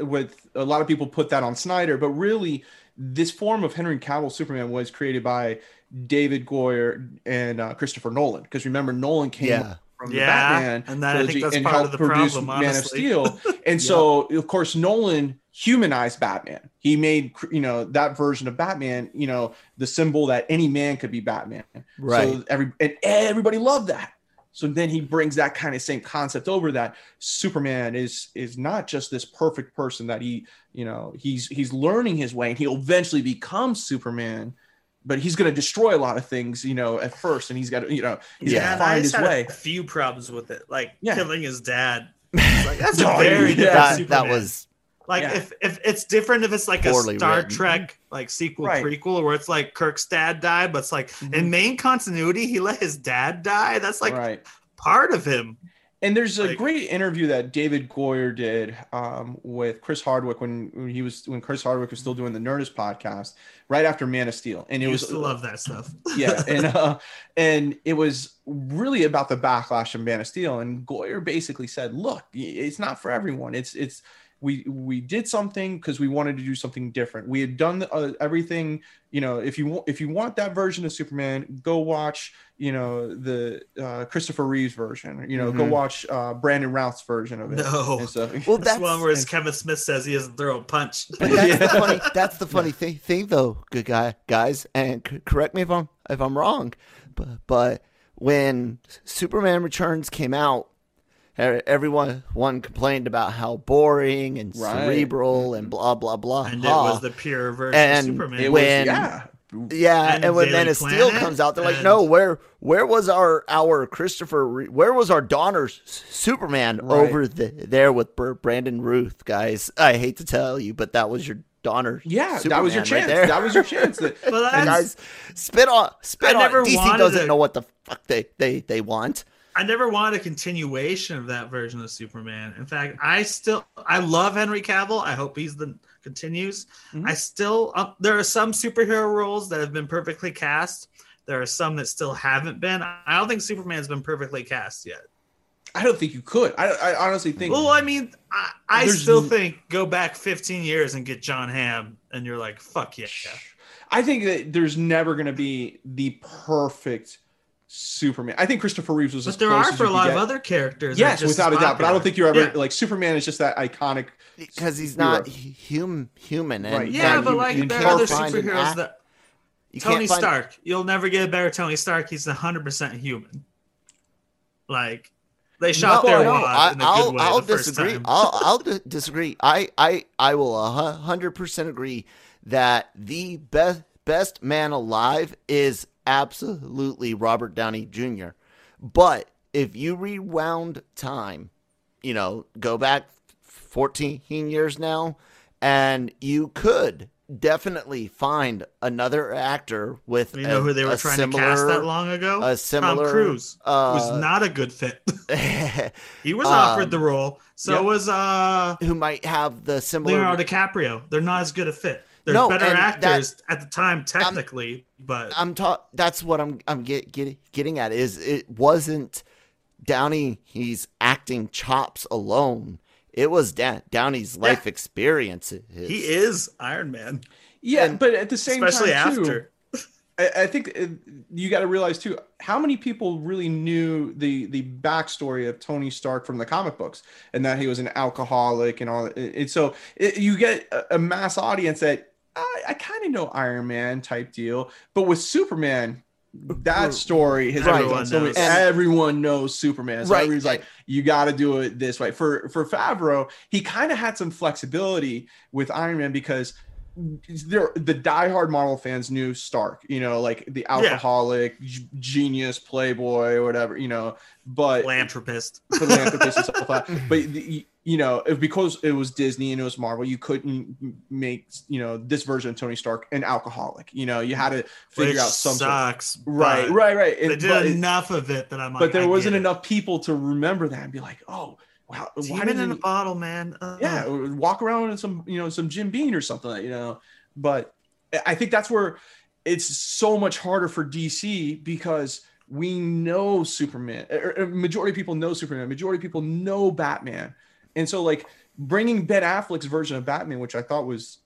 with a lot of people put that on Snyder, but really, this form of Henry Cavill Superman was created by David Goyer and uh, Christopher Nolan. Because remember, Nolan came Yeah. from the Yeah, Batman and that- I think trilogy that's and part of helped the produce problem, Man of. Steel. *laughs* And so, of course, Nolan humanized Batman. He made you know that version of Batman, you know, the symbol that any man could be Batman. Right. So every and everybody loved that. So then he brings that kind of same concept over that Superman is is not just this perfect person that he, you know, he's he's learning his way and he'll eventually become Superman, but he's going to destroy a lot of things, you know, at first and he's got to, you know, he's Yeah, got and to I find his had way. a few problems with it, like Yeah. killing his dad. *laughs* Like, that's a very that, that was like Yeah. if if it's different if it's like a Star written. Trek like sequel Right. prequel where it's like Kirk's dad died, but it's like Mhm. in main continuity he let his dad die. That's like right. part of him. And there's a Like- great interview that David Goyer did um, with Chris Hardwick when, when he was when Chris Hardwick was still doing the Nerdist podcast right after Man of Steel, and it He was to love that stuff. *laughs* yeah, and *laughs* uh, and it was really about the backlash of Man of Steel. And Goyer basically said, "Look, it's not for everyone. It's it's we we did something because we wanted to do something different. We had done uh, everything. You know, if you want if you want that version of Superman, go watch you know the uh, Christopher Reeves version. You know, go Mhm. watch uh, Brandon Routh's version of it. No. and stuff. well. That's That's one where Kevin Smith says he doesn't throw a punch. But that's *laughs* Yeah. the funny. That's the funny thing, thing, though, good guy, guys. And c- correct me if I'm if I'm wrong, but but when Superman Returns came out, everyone one complained about how boring and Right. cerebral mm-hmm. and blah blah blah. and it was the pure version And of Superman. It when- was yeah. yeah, and and, when Daily Man of Steel comes out, they're like, no, where where was our our Christopher? Where was our Donner's Superman Right. over the, there with Brandon Routh, guys? I hate to tell you, but that was your Donner. Yeah, that was your chance. right there. that was your chance. *laughs* That, But that's- And guys, spit on spit I on. never DC doesn't to- know what the fuck they they they want. I never wanted a continuation of that version of Superman. In fact, I still I love Henry Cavill. I hope he's the continues. Mhm. I still uh, there are some superhero roles that have been perfectly cast. There are some that still haven't been. I don't think Superman's been perfectly cast yet. I don't think you could. I, I honestly think. Well, I mean, I, I still think go back 15 years and get John Hamm, and you're like, fuck yeah. I think that there's never going to be the perfect Superman. I think Christopher Reeves was. as But there close are as for a could lot of other characters. that Yes, just without a doubt. But I don't think you're ever Yeah. like Superman is just that iconic. Because he's Hero. not hum, human. And Right. Yeah, but like you there are other superheroes act- that you Tony find- Stark. You'll never get a better Tony Stark. He's 100% human. Like they shot No, their no, wad I, in a I'll, good way I'll the first disagree. time. I'll, I'll di- disagree. I, I, I will a hundred percent agree that the best best man alive is absolutely Robert Downey Jr. But if you rewound time, you know, go back 14 years now, and you could definitely find another actor with you know a- who they were trying similar, to cast that long ago? a similar Tom Cruise uh, was not a good fit. *laughs* *laughs* he was Um, offered the role. So yeah. was uh who might have the similar Leonardo DiCaprio. They're not as good a fit. They're No, better and that- actors at the time, technically, but I'm ta- that's what I'm I'm get, get, getting at is it wasn't Downey he's acting chops alone. It was da- Downey's life experience. he is Iron Man, Yeah, And but at the same especially time, too, after. I, I think uh, you got to realize too how many people really knew the the backstory of Tony Stark from the comic books and that he was an alcoholic and all. that. And so it, you get a, a mass audience that I, I kind of know Iron Man type deal, but with Superman. That story has Right. everyone, so knows. everyone knows Superman. So Right. everyone's like, you got to do it this way. For for Favreau, he kind of had some flexibility with Iron Man because there the diehard Marvel fans knew Stark, you know, like the alcoholic, g- genius, playboy, or whatever, you know, but Philanthropist. philanthropist and stuff like that. *laughs* But the, you know, if- because it was Disney and it was Marvel, you couldn't make you know this version of Tony Stark an alcoholic. You know, you had to figure which out some sort- sucks. right, right, right. They did enough of it that I'm like, but there I wasn't enough people to remember that and be like, oh, wow, why didn't in a bottle, man. Uh, yeah walk around in some you know some Jim Beam or something like you know but i think that's where it's so much harder for dc because we know superman or, or majority of people know superman majority of people know batman and so like bringing ben affleck's version of batman which i thought was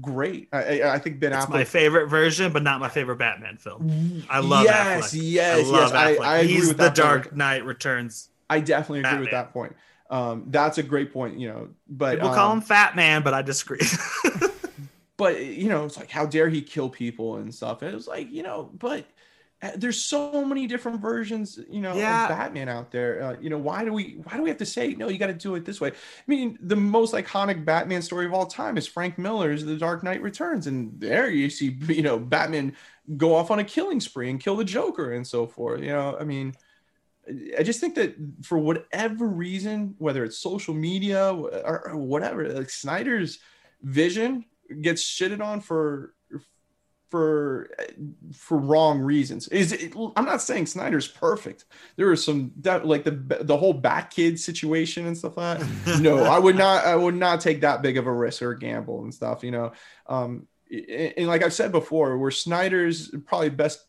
great i, I, think ben It's affleck my favorite version, but not my favorite Batman film. I love yes Affleck. yes I love yes I, Affleck. I agree He's with the that point. Dark Knight Returns. i definitely agree with that point um that's a great point you know but People call um, him Fat Man, but I disagree. *laughs* but you know, it's like how dare he kill people and stuff. And it was like, you know, but there's so many different versions, you know, Yeah. of Batman out there. Uh, you know, why do we why do we have to say no? You got to do it this way. I mean, the most iconic Batman story of all time is Frank Miller's The Dark Knight Returns, and there you see, *laughs* you know, Batman go off on a killing spree and kill the Joker and so forth. You know, I mean, I just think that for whatever reason, whether it's social media or, or whatever, like Snyder's vision gets shitted on for for for wrong reasons. Is it, I'm not saying Snyder's perfect. There are some that like the the whole Bat Kid situation and stuff like that. No, I would not. I would not take that big of a risk or a gamble and stuff. You know, um, and, and like I've said before, where Snyder's probably best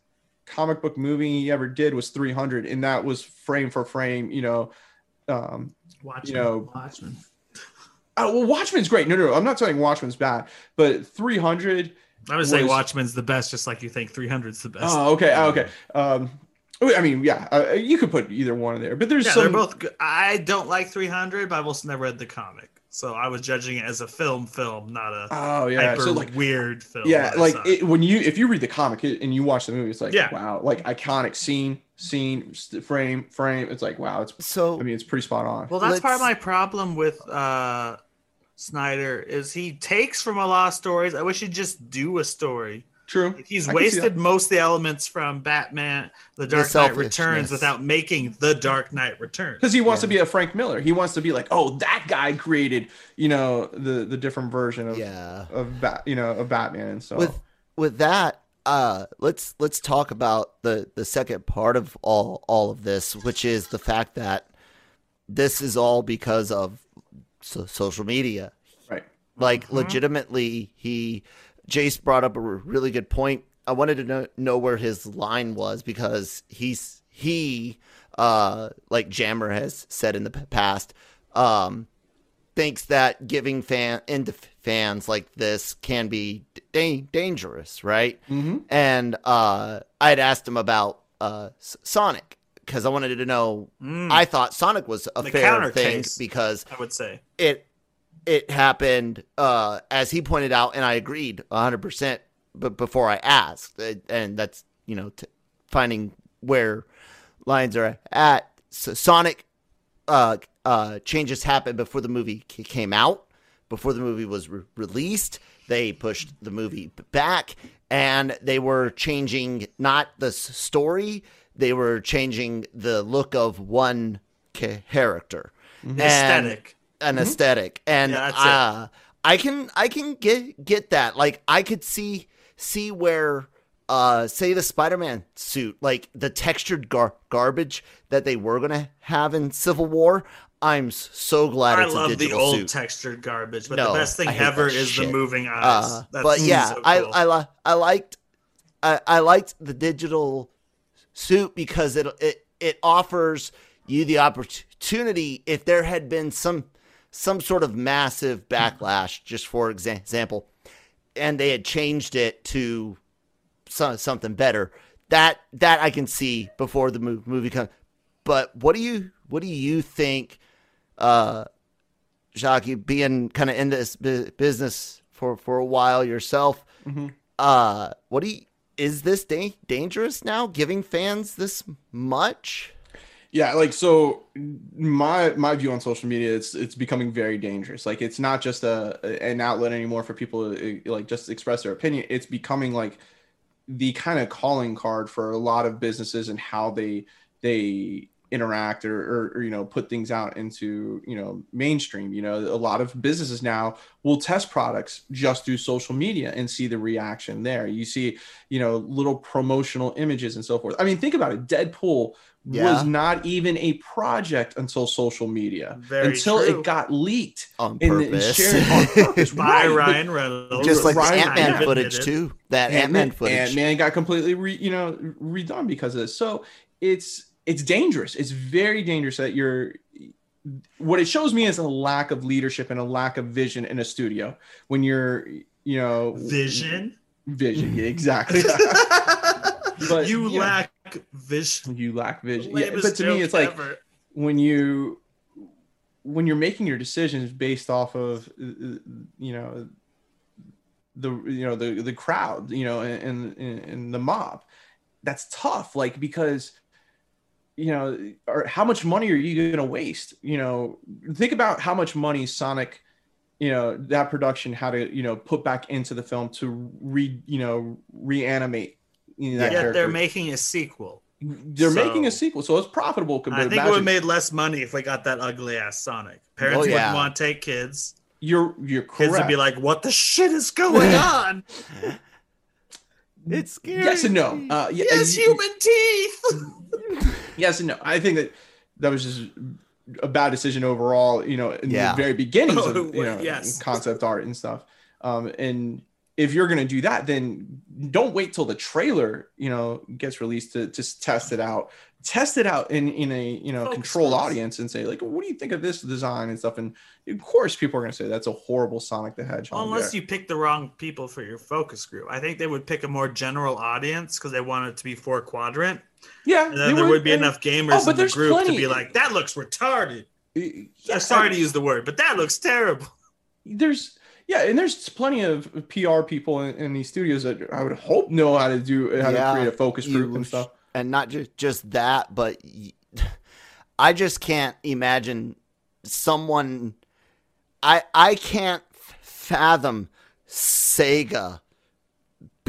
comic book movie he ever did was 300, and that was frame for frame. You know, um, Watchmen. You know, Watchmen. oh, well, Watchmen's great. No, no, no, I'm not saying Watchmen's bad, but 300 I would say was- Watchmen's the best, just like you think 300's the best. Oh, okay, oh, okay. Um, I mean, yeah, uh, you could put either one in there, but there's yeah, some. they're both good. I don't like 300, but I've also never read the comic. So I was judging it as a film film, not a Oh yeah, hyper so like weird film. yeah, like it, when you if you read the comic and you watch the movie, it's like Yeah. wow, like iconic scene, scene, frame, frame. It's like wow, it's. So I mean, it's pretty spot on. Well, that's part of my problem with uh Snyder is he takes from a lot of stories. I wish he'd just do a story. True. He's I wasted most of the elements from Batman, The Dark Knight. Returns without making The Dark Knight Returns. because he wants to be a Frank Miller. He wants to be like, oh, that guy created, you know, the the different version of yeah. of bat, you know, of Batman. And so with with that uh let's let's talk about the the second part of all all of this which is the fact that this is all because of so, social media. Right, like Mhm. legitimately he jace brought up a really good point. I wanted to know, know where his line was because he's he uh like jammer has said in the past um thinks that giving fan into fans like this can be da- dangerous right? Mm-hmm. and uh i'd asked him about uh S- sonic because i wanted to know Mm, i thought sonic was a The fair thing case. because I would say. it it happened uh as he pointed out and i agreed 100% but before i asked Uh, and that's you know t- finding where lines are at so sonic uh uh changes happened before the movie c- came out before the movie was re- released they pushed the movie back and they were changing not the s- story they were changing the look of one character And- Aesthetic. an aesthetic and Yeah, uh i can i can get get that like i could see see where uh say the spider-man suit like the textured gar- garbage that they were gonna have in civil war i'm so glad I it's a love the old suit textured garbage, but No, the best thing ever is shit. the moving eyes. uh, That's but yeah so i cool. i li- i liked I, I liked the digital suit because it it it offers you the opportunity if there had been some some sort of massive backlash just for exa- example and they had changed it to so, something better that that I can see before the mo- movie comes but what do you what do you think uh Jacques being kind of in this bu- business for for a while yourself Mhm. uh what do you is this da- dangerous now giving fans this much Yeah, like so my my view on social media it's it's becoming very dangerous. Like it's not just a an outlet anymore for people to eh, like just express their opinion. It's becoming like the kind of calling card for a lot of businesses and how they they interact or, or, or you know put things out into you know mainstream you know a lot of businesses now will test products just through social media and see the reaction there you see you know little promotional images and so forth i mean think about it deadpool Yeah. was not even a project until social media Very until true. it got leaked on and, and purpose shared *laughs* on purpose by right, Ryan Reynolds. just like Ryan- the ant-man Kind footage admitted. too that ant-man footage Ant-Man got completely re, you know redone because of this. So it's it's dangerous. It's very dangerous that you're. What it shows me is a lack of leadership and a lack of vision in a studio when you're you know Vision. vision yeah, exactly. *laughs* But, you yeah. lack vision. you lack vision. Yeah, but to me, it's like when you when you're making your decisions based off of you know the you know the the crowd you know and and, and the mob that's tough like because you know or how much money are you going to waste you know think about how much money sonic you know that production had to you know put back into the film to re you know reanimate you know, that Yet character. they're making a sequel. they're so- making a sequel so it's profitable I think to it would have made less money if we got that ugly ass Sonic. Oh, Parents Oh, yeah. wouldn't want to take kids. you're you're Kids would be like, "What the shit is going *laughs* on?" *laughs* It's scary. yes and no uh yeah, yes, you- human teeth. *laughs* yes and no i think that that was just a bad decision overall you know in Yeah. the very beginnings *laughs* of you know yes. concept art and stuff um and if you're going to do that then don't wait till the trailer you know gets released to just test it out test it out in in a you know Focus controlled groups. audience and say like what do you think of this design and stuff and of course people are going to say that's a horrible sonic the hedgehog Unless there. you pick the wrong people for your focus group, I think they would pick a more general audience because they want it to be four quadrant, yeah and then there would be and- enough gamers Oh, in the group to be like, "That looks retarded." yeah, sorry to use the word, but that looks terrible. there's yeah, and there's plenty of PR people in, in these studios that I would hope know how to do how Yeah, to create a focus group you and stuff. and not just just that, but *laughs* I just can't imagine someone. I I can't fathom Sega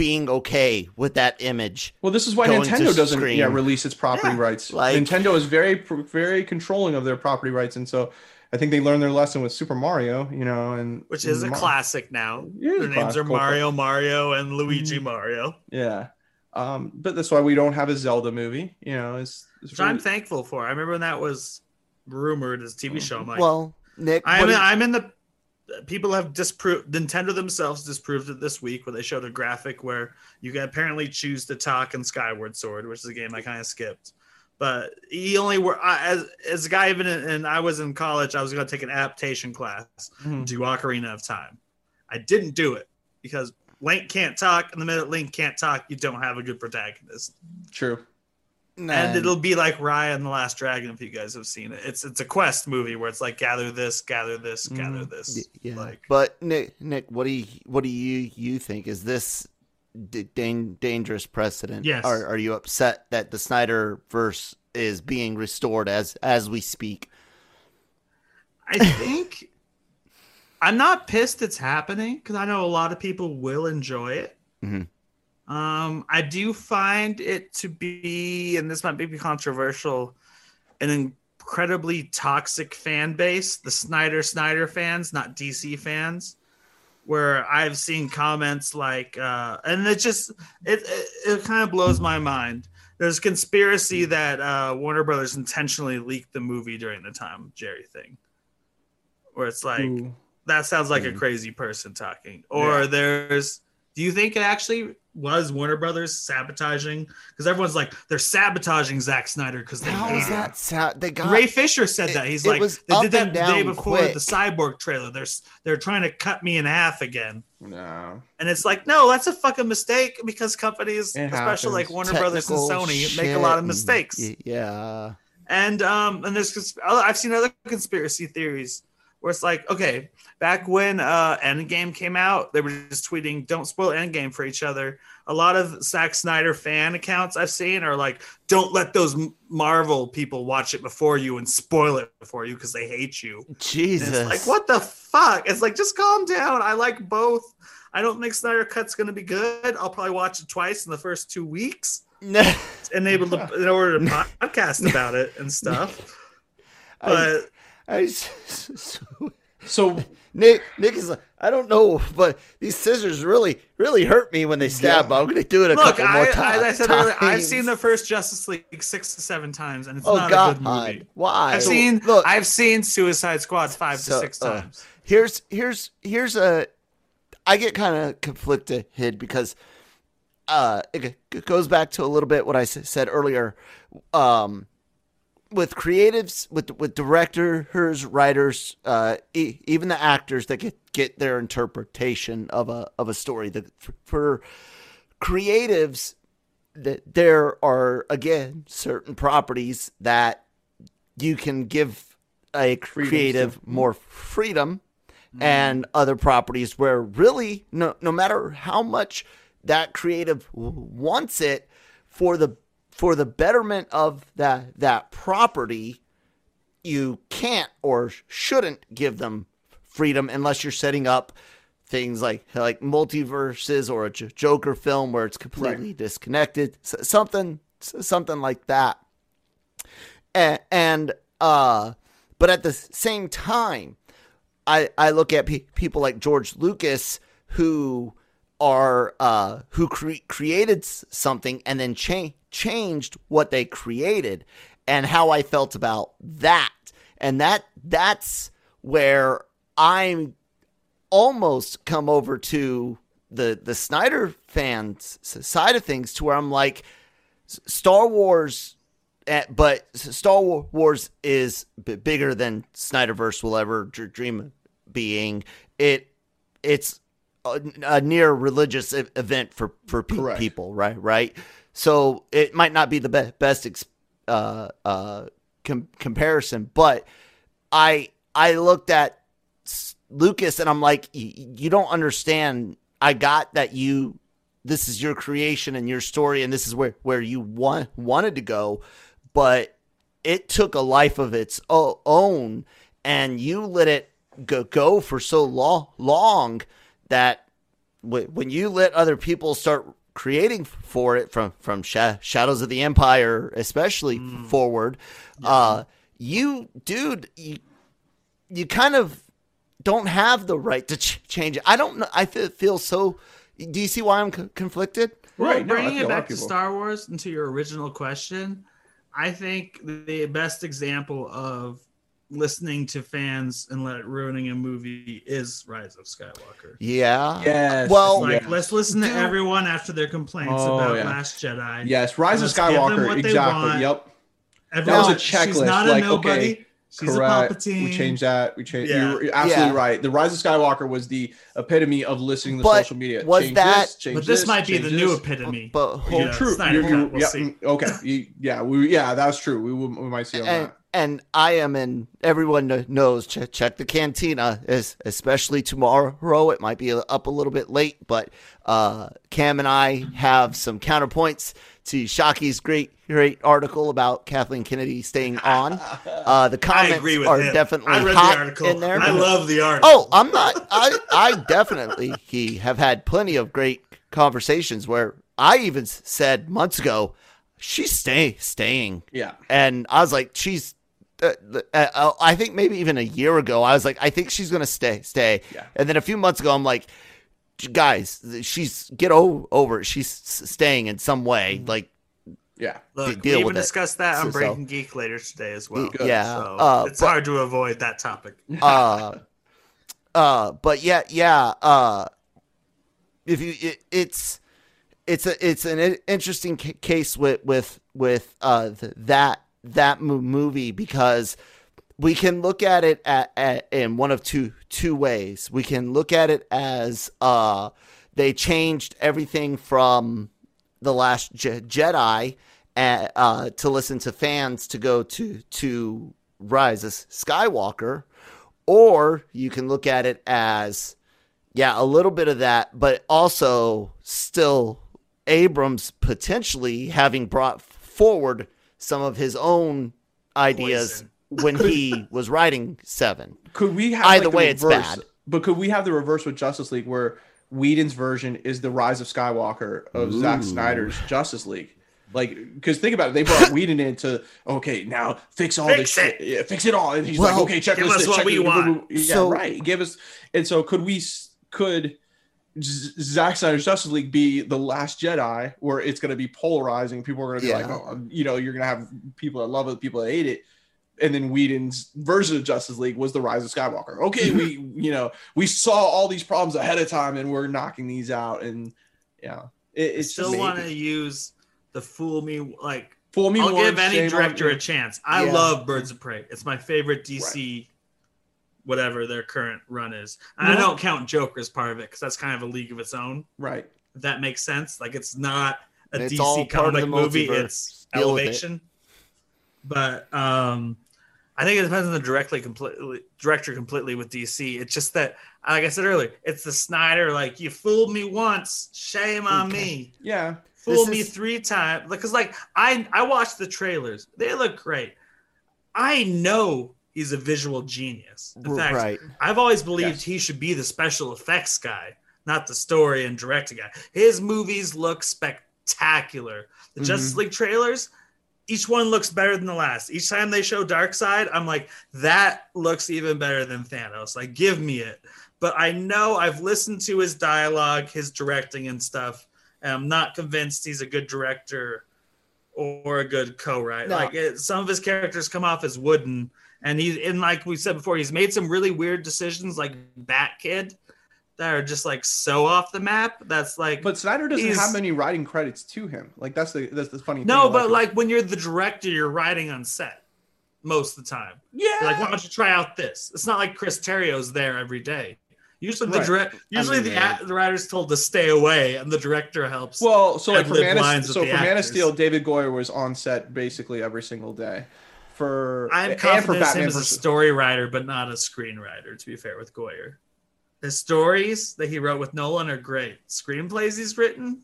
being okay with that image. Well, this is why Nintendo doesn't screen. yeah release its property Yeah, rights. like- Nintendo is very very controlling of their property rights, and so I think they learned their lesson with Super Mario. You know, and Which is a Mar- classic now. It is a Their names are classic, cool. Mario, Mario, and Luigi Mhm. Mario, Yeah, um, but that's why we don't have a Zelda movie. You know, it's, it's which I'm thankful for. I remember when that was rumored as a TV show. I'm like, well, Nick, I'm in, you- I'm in the people have disproved Nintendo themselves disproved it this week where they showed a graphic where you can apparently choose to talk in Skyward Sword, which is a game I kind of skipped. But he only were I, as as a guy even in, and I was in college, I was going to take an adaptation class Mhm. to Ocarina of Time. I didn't do it because Link can't talk, and the minute Link can't talk, you don't have a good protagonist. true. And it'll be like Raya and the Last Dragon if you guys have seen it. It's it's a quest movie where it's like gather this, gather this, gather Mhm. this. Yeah. Like but Nick, Nick, what do you what do you you think? Is this d- dan- dangerous precedent? Yes. Are are you upset that the Snyder verse is being restored as as we speak? I think I'm not pissed it's happening because I know a lot of people will enjoy it. Mhm. Um, I do find it to be, and this might be controversial, an incredibly toxic fan base. The Snyder Snyder fans, not DC fans, where I've seen comments like, uh, and it just it it, it kind of blows my mind. There's conspiracy that uh, Warner Brothers intentionally leaked the movie during the time Jerry thing, where it's like Ooh. that sounds like a Mhm. crazy person talking. Or Yeah. there's, do you think it actually was Warner Brothers sabotaging? Because everyone's like they're sabotaging Zack Snyder because they How hate is him. that sound? They got Ray Fisher said It- that he's like they did that the day before quick. the Cyborg trailer. They're they're trying to cut me in half again, No. and it's like no, that's a fucking mistake because companies, It especially like happens. Warner Brothers and technical Sony, make a lot of mistakes. yeah. And um, and there's I've seen other conspiracy theories where it's like, okay, back when uh Endgame came out, they were just tweeting, "Don't spoil Endgame for each other." A lot of Zack Snyder fan accounts I've seen are like, "Don't let those Marvel people watch it before you and spoil it before you because they hate you." Jesus. it's like, what the fuck? It's like, just calm down. I like both. I don't think Snyder Cut's gonna be good. I'll probably watch it twice in the first two weeks, *laughs* and able to in order to podcast about it and stuff. *laughs* But I, s- So Nick, Nick is like, I don't know, but these scissors really, really hurt me when they stab. Yeah. But I'm going to do it a look, couple I, more times. I said earlier, I've seen the first Justice League six to seven times, and it's Oh not God! a good movie. Why? I've seen Look, I've seen Suicide Squad five So, to six uh, times. here's here's here's a I get kind of conflicted because uh it goes back to a little bit what I said earlier um with creatives with with directors writers uh e- even the actors that get get their interpretation of a of a story. The, for, creatives that there are again certain properties that you can give a creative to. more freedom and other properties where really no no matter how much that creative wants it for the for the betterment of that that property, you can't or shouldn't give them freedom unless you're setting up things like like multiverses or a J- Joker film where it's completely Right. disconnected, S- something something like that. And, and uh, but at the same time, I I look at pe- people like George Lucas who are uh who cre- created something and then cha- changed what they created and how I felt about that. And that that's where I'm almost come over to the the Snyder fans side of things to where I'm like Star Wars eh, but Star Wars is bigger than Snyderverse will ever dream of being. It it's a, a near religious event for for pe- people, right? Right. So it might not be the be- best ex- uh, uh, com- comparison, but I I looked at S- Lucas and I'm like, "Y- you don't understand. I got that you this is your creation and your story and this is where where you want wanted to go, but it took a life of its own and you let it go, go for so long long that wh- when you let other people start creating for it from from Sha- Shadows of the Empire especially forward uh you dude you you kind of don't have the right to ch- change it. I don't know. I fe- feel so. Do you see why I'm c- conflicted? Well, Right, no, bringing feel it back to Star Wars and to your original question, I think the best example of listening to fans and let it ruining a movie is Rise of Skywalker. Yeah. Yes. Well- Like, yes. let's listen to Dude. everyone after their complaints Oh, about yeah. Last Jedi. Yes, Rise of Let's give them Skywalker. what they Exactly. want. Yep. Everyone, That was a She's checklist, not a like, nobody. okay, She's Correct. a Palpatine. We changed that. We changed. Yeah. You're absolutely Yeah. right. The Rise of Skywalker was the epitome of listening to But social media. was Change that- This, change But this this, might be change the new this. epitome. But hold Yeah, True. You- Cut, you- we'll yeah, see. mm, Okay. You, yeah. We. Yeah. That's true. We, will, we might see on and that. And I am in. Everyone knows. Check, check the cantina, es- especially tomorrow. It might be up a little bit late, but uh, Cam and I have some counterpoints to Shockey's great great article about Kathleen Kennedy staying *laughs* on. Uh, the comments are him. definitely I read hot the article. in there. I love the article. Oh, I'm not. I I definitely he have had plenty of great conversations where I even said months ago she's stay staying, Yeah. and I was like she's. Uh, uh, I think maybe even a year ago, I was like, I think she's gonna stay, stay. Yeah. And then a few months ago, I'm like, guys, she's get o- over it. She's staying in some way. Like, Yeah. Look, deal we with even it. discussed that So- on so- Breaking Geek later today as well. Y- yeah, So uh, it's but- hard to avoid that topic. *laughs* uh, uh, but yeah, yeah. Uh, if you, it, it's, it's a, it's an interesting ca- case with, with, with, uh, th- that, that mo- movie because we can look at it at, at, in one of two, two ways. We can look at it as, uh, they changed everything from the last Je- Jedi, uh, uh, to listen to fans to go to, to Rise of Skywalker, or you can look at it as, yeah, a little bit of that, but also still Abrams potentially having brought forward some of his own ideas when he *laughs* was writing Seven. Could we have Either like, the way, it's bad. But could we have the reverse with Justice League, where Whedon's version is the Rise of Skywalker of Zack Snyder's Justice League? Like, because think about it, they brought *laughs* Whedon in to okay, now fix all Fix this it. shit, yeah, fix it all, and he's Well, like, okay, check give this, us what check we this, want. Yeah, So- right. Give us, and so could we? Could Z- Zack Snyder's Justice League be the Last Jedi, where it's going to be polarizing? People are going to be Yeah. like, oh, you know, you're going to have people that love it, people that hate it and then Whedon's version of Justice League was the Rise of Skywalker. Okay, we *laughs* you know we saw all these problems ahead of time, and we're knocking these out, and yeah, it, I still want to use the fool me like fool me. I'll once, give any director a chance. I Yeah. love Birds of Prey. It's my favorite DC, whatever their current run is. And I don't count Joker as part of it because that's kind of a league of its own. right. If that makes sense. Like it's not a It's DC all part of comic movie. It's Deal with it. elevation. But um, I think it depends on the directly completely director completely with DC. It's just that, like I said earlier, it's the Snyder. Like you fooled me once, shame on me. Yeah, Fool This me is- three times because like I I watched the trailers. They look great. I know he's a visual genius. In fact, right. I've always believed Yes. he should be the special effects guy, not the story and directing guy. His movies look spectacular. The Justice mm-hmm. League trailers, each one looks better than the last. Each time they show Darkseid, I'm like, that looks even better than Thanos. Like, give me it. But I know I've listened to his dialogue, his directing and stuff, and I'm not convinced he's a good director or a good co-writer. No. Like it, some of his characters come off as wooden, and he's and like we said before, he's made some really weird decisions, like Bat Kid, that are just like so off the map. That's like But Snyder doesn't have many writing credits to him. Like that's the that's the funny no, lot but of- like when you're the director, you're writing on set most of the time. yeah, You're like, why don't you try out this? It's not like Chris Terrio's there every day. Usually the Right. direct, usually mean, the, yeah. the writer's told to stay away, and the director helps. Well, so like for Man of, so for Man of. Steel, David Goyer was on set basically every single day. For I'm for confident it's him as a story writer, but not a screenwriter. To be fair with Goyer, his stories that he wrote with Nolan are great. Screenplays he's written,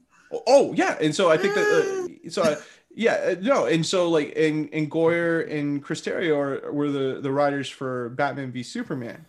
Oh yeah, and so I think that uh, so I, yeah uh, no, and so like and and Goyer and Chris Terrio are, were the the writers for Batman v Superman,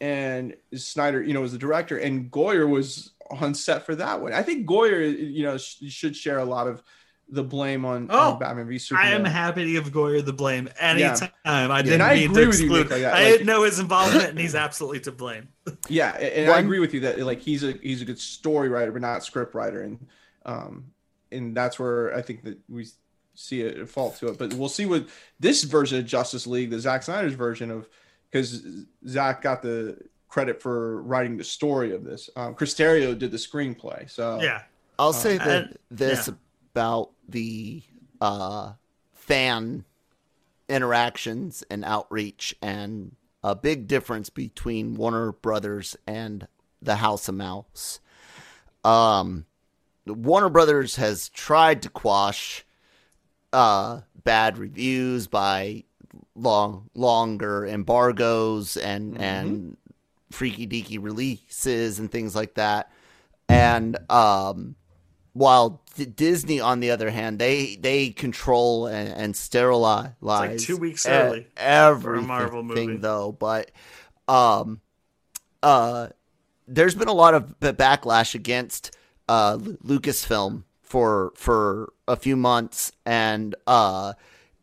and Snyder you know was the director, and Goyer was on set for that one. I think Goyer you know sh- should share a lot of the blame on, Oh, on Batman v Superman. I am happy to give Goyer the blame anytime. I didn't I mean agree to with you, exclude. Nick, like I like- didn't know his involvement, and he's absolutely to blame. *laughs* Yeah, a- and I agree with you that like he's a he's a good story writer, but not script writer, and um, and that's where I think that we see a fault to it. But we'll see what this version of Justice League, the Zack Snyder's version of, because Zack got the credit for writing the story of this. Um, Chris Terrio did the screenplay, so Yeah, I'll say that and- this yeah. About the uh, fan interactions and outreach, and a big difference between Warner Brothers and the House of Mouse. Um, Warner Brothers has tried to quash uh, bad reviews by long longer embargoes and and freaky deaky releases and things like that. And um, while Disney, on the other hand, they they control and, and sterilize like two weeks early everything, Marvel movie. though. But um, uh, there's been a lot of backlash against uh, Lucasfilm for for a few months, and uh,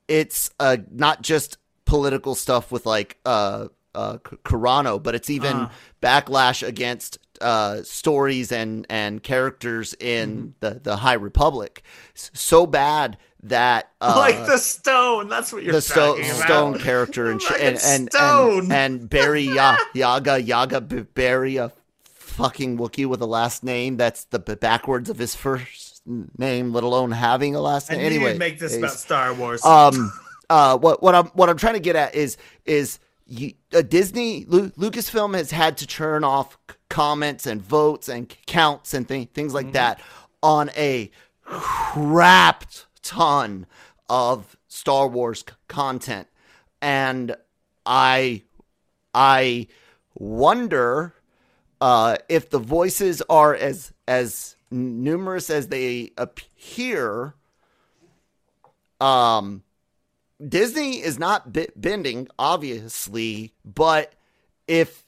it's uh, not just political stuff with like uh, uh, Carano, but it's even Uh. backlash against uh, stories and and characters in the the High Republic. So bad that *laughs* uh, like the stone. That's what you're the sto- stone character and, *laughs* Fucking and, and, stone. and and Barry ya- *laughs* Yaga Yaga B- Barry a fucking Wookiee with a last name that's the b- backwards of his first name, let alone having a last name. Anyway, make this is- about Star Wars. um uh what what I'm what I'm trying to get at is is you, uh, Disney Lu- Lucasfilm has had to turn off c- comments and votes and c- counts and th- things like that on a crap ton of Star Wars c- content and I I wonder uh, if the voices are as as numerous as they appear. Um, Disney is not bi- bending, obviously, but if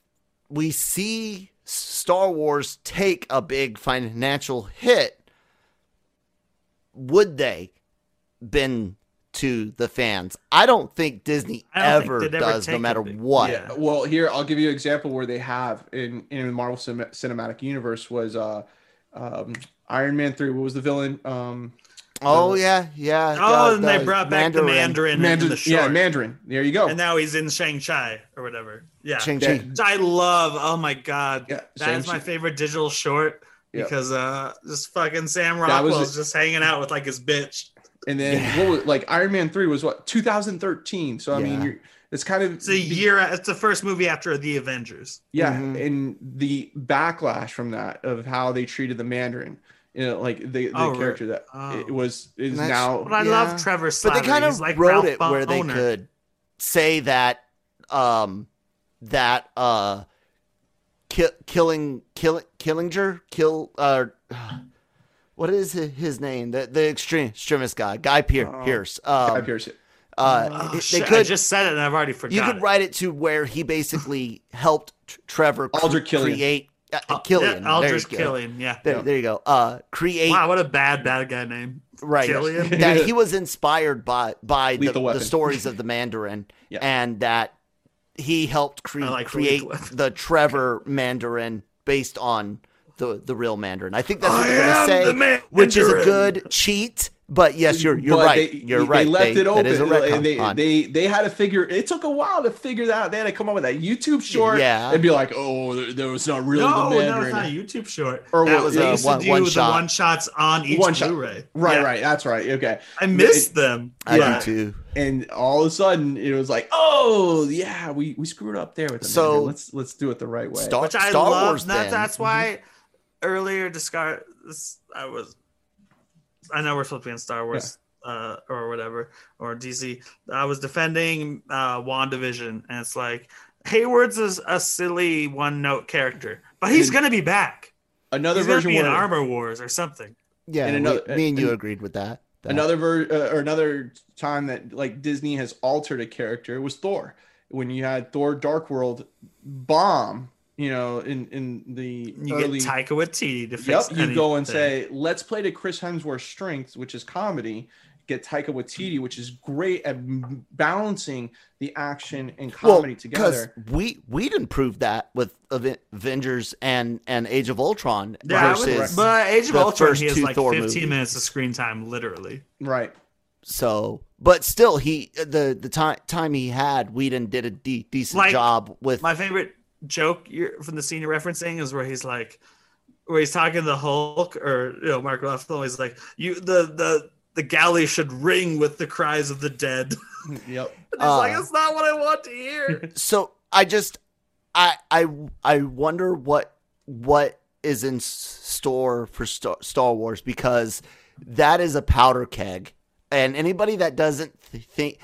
we see Star Wars take a big financial hit, would they bend to the fans? I don't think Disney don't ever they'd ever does, no matter big- what. yeah. Well, here I'll give you an example where they have in in the Marvel Cin- Cinematic Universe was uh um Iron Man three. What was the villain? Um, Oh yeah, yeah. oh, the- and they the brought back the Mandarin, in Mandarin. the short. Yeah, Mandarin. There you go. and now he's in Shang Chi or whatever. Yeah, Shang-Chi. I love. Oh my god, Yeah, that is Shang-Chi. my favorite digital short Yeah. because uh, just fucking Sam That was Rockwell's it. just hanging out with like his bitch. And then what was like Iron Man three was what 2013. So I mean, Yeah. you're, it's kind of It's a year. It's the first movie after the Avengers. Yeah, Mhm. and the backlash from that of how they treated the Mandarin, you know, like the, the Oh, character that Oh. it was is now. But I Yeah. love Trevor Slattery. But they kind of like wrote Ralph it where they Boner. could say that um that uh ki- killing kill Killinger kill uh *sighs* what is his name? The the extreme extremist guy, Guy Pier- Pierce. Um, Guy Pearce. Uh, Oh, they shit, I could just said it and I've already forgot. you could it. write it to where he basically helped Tr- Trevor cr- Aldrich Killian. create uh, Killian. Yeah, Aldrich there you go. Killian. Yeah. There, Yeah. there you go. Uh, create Wow, what a bad bad guy name. right Killian? *laughs* that he *laughs* was inspired by by the, the stories of the *laughs* Mandarin Yeah. and that he helped cre- like create the Trevor Mandarin based on the the real Mandarin. I think that's what I they're am gonna say, Mandarin. which is a good cheat. But yes, you're you're But right. They, you're right. They left They- it open. That is a retcon. and they, on. they they had to figure. It took a while to figure that out. They had to come up with that YouTube short. Yeah. and be like, oh, there, there was not really no, the no, Mandarin. it's not a YouTube short. Or that what- was they used one- to do one the one shots on each One shot. Blu-ray. Right, Yeah. right. That's right. Okay. I missed them. I yeah. do too. And all of a sudden, it was like, oh yeah, we, we screwed up there with the So- Mandarin. Let's let's do it the right way. Star, which I Star love. Wars. That, then. that's why mm-hmm. earlier discard. This I was. I know we're supposed to be in Star Wars uh, or whatever or DC. I was defending uh, Wandavision, and it's like Hayward's is a silly one note character, but he's And- gonna be back. another He's gonna version be in Armor Wars or something. yeah. and we- another- me and you and- agreed with that. that. another ver- uh, or another time that like Disney has altered a character was Thor. When you had Thor Dark World bomb, you know, in in the You early get Taika Waititi to fix. Yep, you go and say, let's play to Chris Hemsworth's strengths, which is comedy. Get Taika Waititi, which is great at balancing the action and comedy together. we we didn't prove that with Avengers and and Age of Ultron Yeah, versus. would- but Age of Ultron, first he has two like Thor 15 movies. minutes of screen time, literally. Right. So, but still, he the the time time he had, Whedon did a de- decent Like, job with. My favorite joke you're, from the scene you're referencing is where he's like, where he's talking to Hulk or you know Mark Ruffalo. He's like, "You the the the galley should ring with the cries of the dead." *laughs* Yep. And he's like, Uh, "It's not what I want to hear." *laughs* so I just I I I wonder what what is in store for Star, Star Wars because that is a powder keg, and anybody that doesn't th- think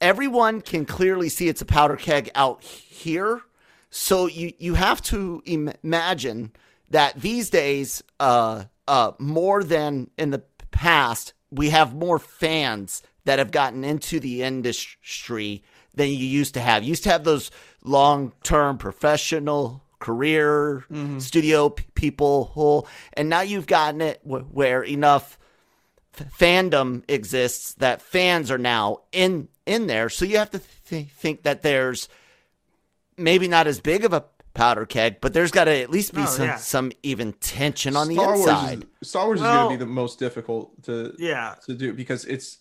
everyone can clearly see it's a powder keg out here. So you you have to im- imagine that these days, uh, uh, more than in the past, we have more fans that have gotten into the industry than you used to have. You used to have those long term professional career studio p- people, whole, and now you've gotten it wh- where enough f- fandom exists that fans are now in in there. So you have to th- think that there's maybe not as big of a powder keg, but there's got to at least be No, some yeah. some even tension on the Star inside. Wars is, Star Wars is going to be the most difficult to Yeah, to do because it's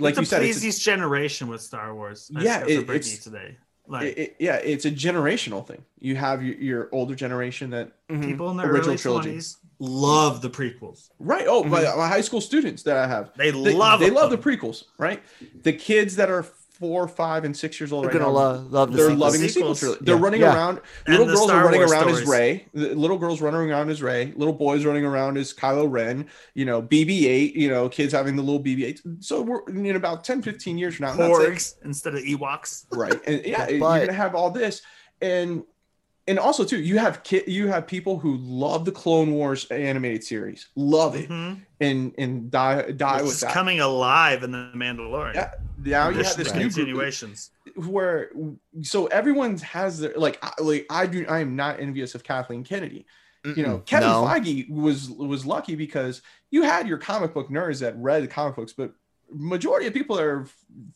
like it's you a said, it's a- each generation with Star Wars. I Yeah, it- it's- today. Like it- it- yeah, it's a generational thing. You have your, your older generation that mm-hmm. people in their Original early trilogy. twenties love the prequels. Right. Oh, my, mm-hmm. my high school students that I have. They love They them. love the prequels, right? The kids that are four, five, and six years old They're right gonna now, lo- love the they're sequels. loving the sequel Sequels. trilogy. They're Yeah. running Yeah. around. And Little girls Star are running Wars around as. Rey. Little girls running around as Rey. Little boys running around as Kylo Ren. You know, BB-8. You know, kids having the little BB-8. So we're in about 10, 15 years from now. that's it. Porgs instead of Ewoks. right and yeah But- you're gonna have all this and and also too you have ki- you have people who love the clone wars animated series love it Mhm. and and die die Which with that coming alive in the Mandalorian. yeah now you have this new continuations. where so everyone has their like I- like i do i am not envious of kathleen kennedy you know Mm-mm. kevin No. feige was was lucky because you had your comic book nerds that read the comic books but majority of people that are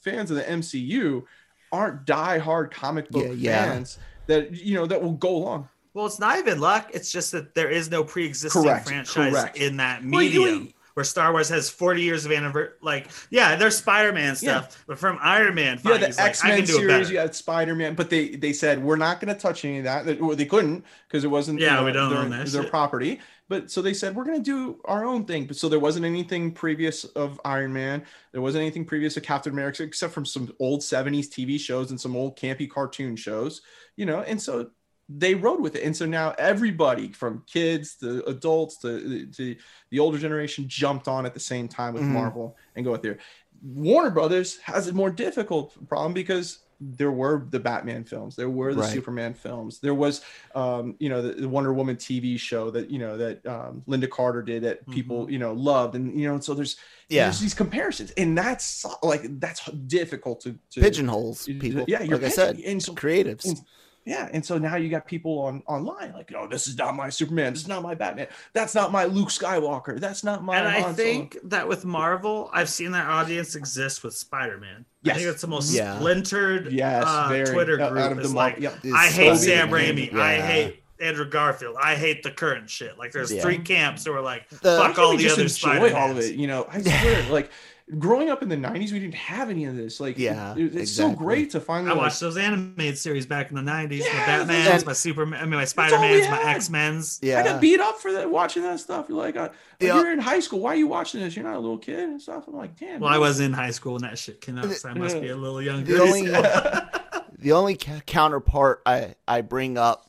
fans of the mcu aren't die-hard comic book Yeah, yeah. Fans that you know that will go along Well, it's not even luck. It's just that there is no pre-existing Correct, franchise correct. in that Well, you- medium. Where Star Wars has 40 years of anniversary. Like, yeah, there's Spider-Man stuff, but from Iron Man, yeah the he's like, I x-men can do it series you had spider-man but they they said we're not going to touch any of that They- well, they couldn't because it wasn't Yeah, you know, we don't their, own that their shit. property but so they said we're going to do our own thing but so there wasn't anything previous of iron man there wasn't anything previous of captain america except from some old 70s tv shows and some old campy cartoon shows you know and so they rode with it and so now everybody from kids to adults to, to the older generation jumped on at the same time with Mhm. marvel and go with there Warner Brothers has a more difficult problem because there were the Batman films, there were the Right. Superman films, there was, um, you know, the, the Wonder Woman TV show that you know that um, Lynda Carter did that people you know loved, and you know, so there's Yeah. there's these comparisons, and that's like that's difficult to, to Pigeonholes people. Yeah, you're like I said, pigeon- and so creatives. and- yeah, and so now you got people on online like, oh, this is not my Superman, this is not my Batman, that's not my Luke Skywalker, that's not my. and I Han Solo." think that with Marvel, I've seen that audience exist with Spider-Man. I think it's the most Yeah. splintered yes, uh, very Twitter out- group. out of is the like, Yep. I hate so Sam weird. Raimi. I hate Andrew Garfield. I hate the current shit. Like there's Yeah. three camps who are like, The- fuck all the other enjoy Spider all of it. You know, I swear, like growing up in the '90s, we didn't have any of this. Like, Yeah, it- it's so great to finally. I like- watched those animated series back in the '90s. Yeah, my Batman's, and- my Superman, I mean my Spider-Man's, my. X-Men's. Yeah. I got beat up for that watching that stuff. You're like, uh, like Yeah. you're in high school. Why are you watching this? You're not a little kid and stuff. I'm like, damn. Well, I was in high school when that shit came out, *laughs* so I must be a little younger. The only *laughs* *laughs* the only counterpart I I bring up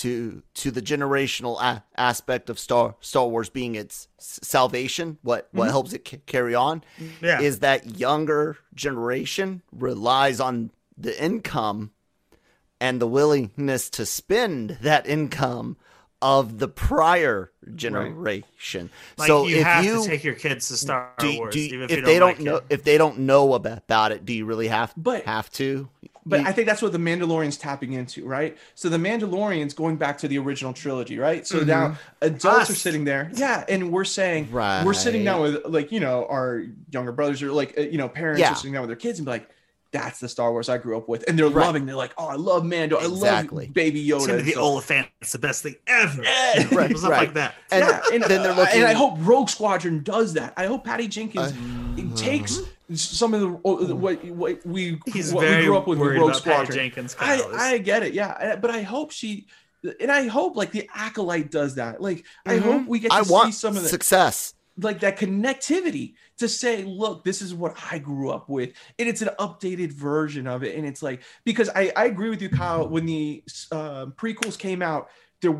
to to the generational a- aspect of Star Star Wars being its salvation, what what Mm-hmm. helps it c- carry on, yeah. is that younger generation relies on the income and the willingness to spend that income of the prior generation. like so you if have you to take your kids to Star do, Wars, do- even if, if, you they don't, don't like know it. if they don't know about, about it, do you really have But- have to? But You- I think that's what the Mandalorian's tapping into, right? So the Mandalorian's going back to the original trilogy, right? So now adults are sitting there, yeah, and we're saying right. we're sitting down with like you know our younger brothers or like uh, you know parents Yeah. are sitting down with their kids and be like, "That's the Star Wars I grew up with," and they're Right. loving. They're like, "Oh, I love Mando. I Exactly. love Baby Yoda." and Timothy stuff. Olyphant's the best thing ever. Yeah. *laughs* Right, *laughs* Stuff right. like that. And yeah, and then they're uh, looking- and I hope Rogue Squadron does that. I hope Patty Jenkins Uh, takes some of the uh, what, what we He's what we grew up with with worried Rogue about Patty Squadron. Jenkins. I, I get it, yeah, but I hope she, and I hope like the acolyte does that. Like I Mhm. hope we get to I see want some of the success. like that connectivity to say, look, this is what I grew up with, and it's an updated version of it, and it's like because I I agree with you, Kyle. When the uh, prequels came out, there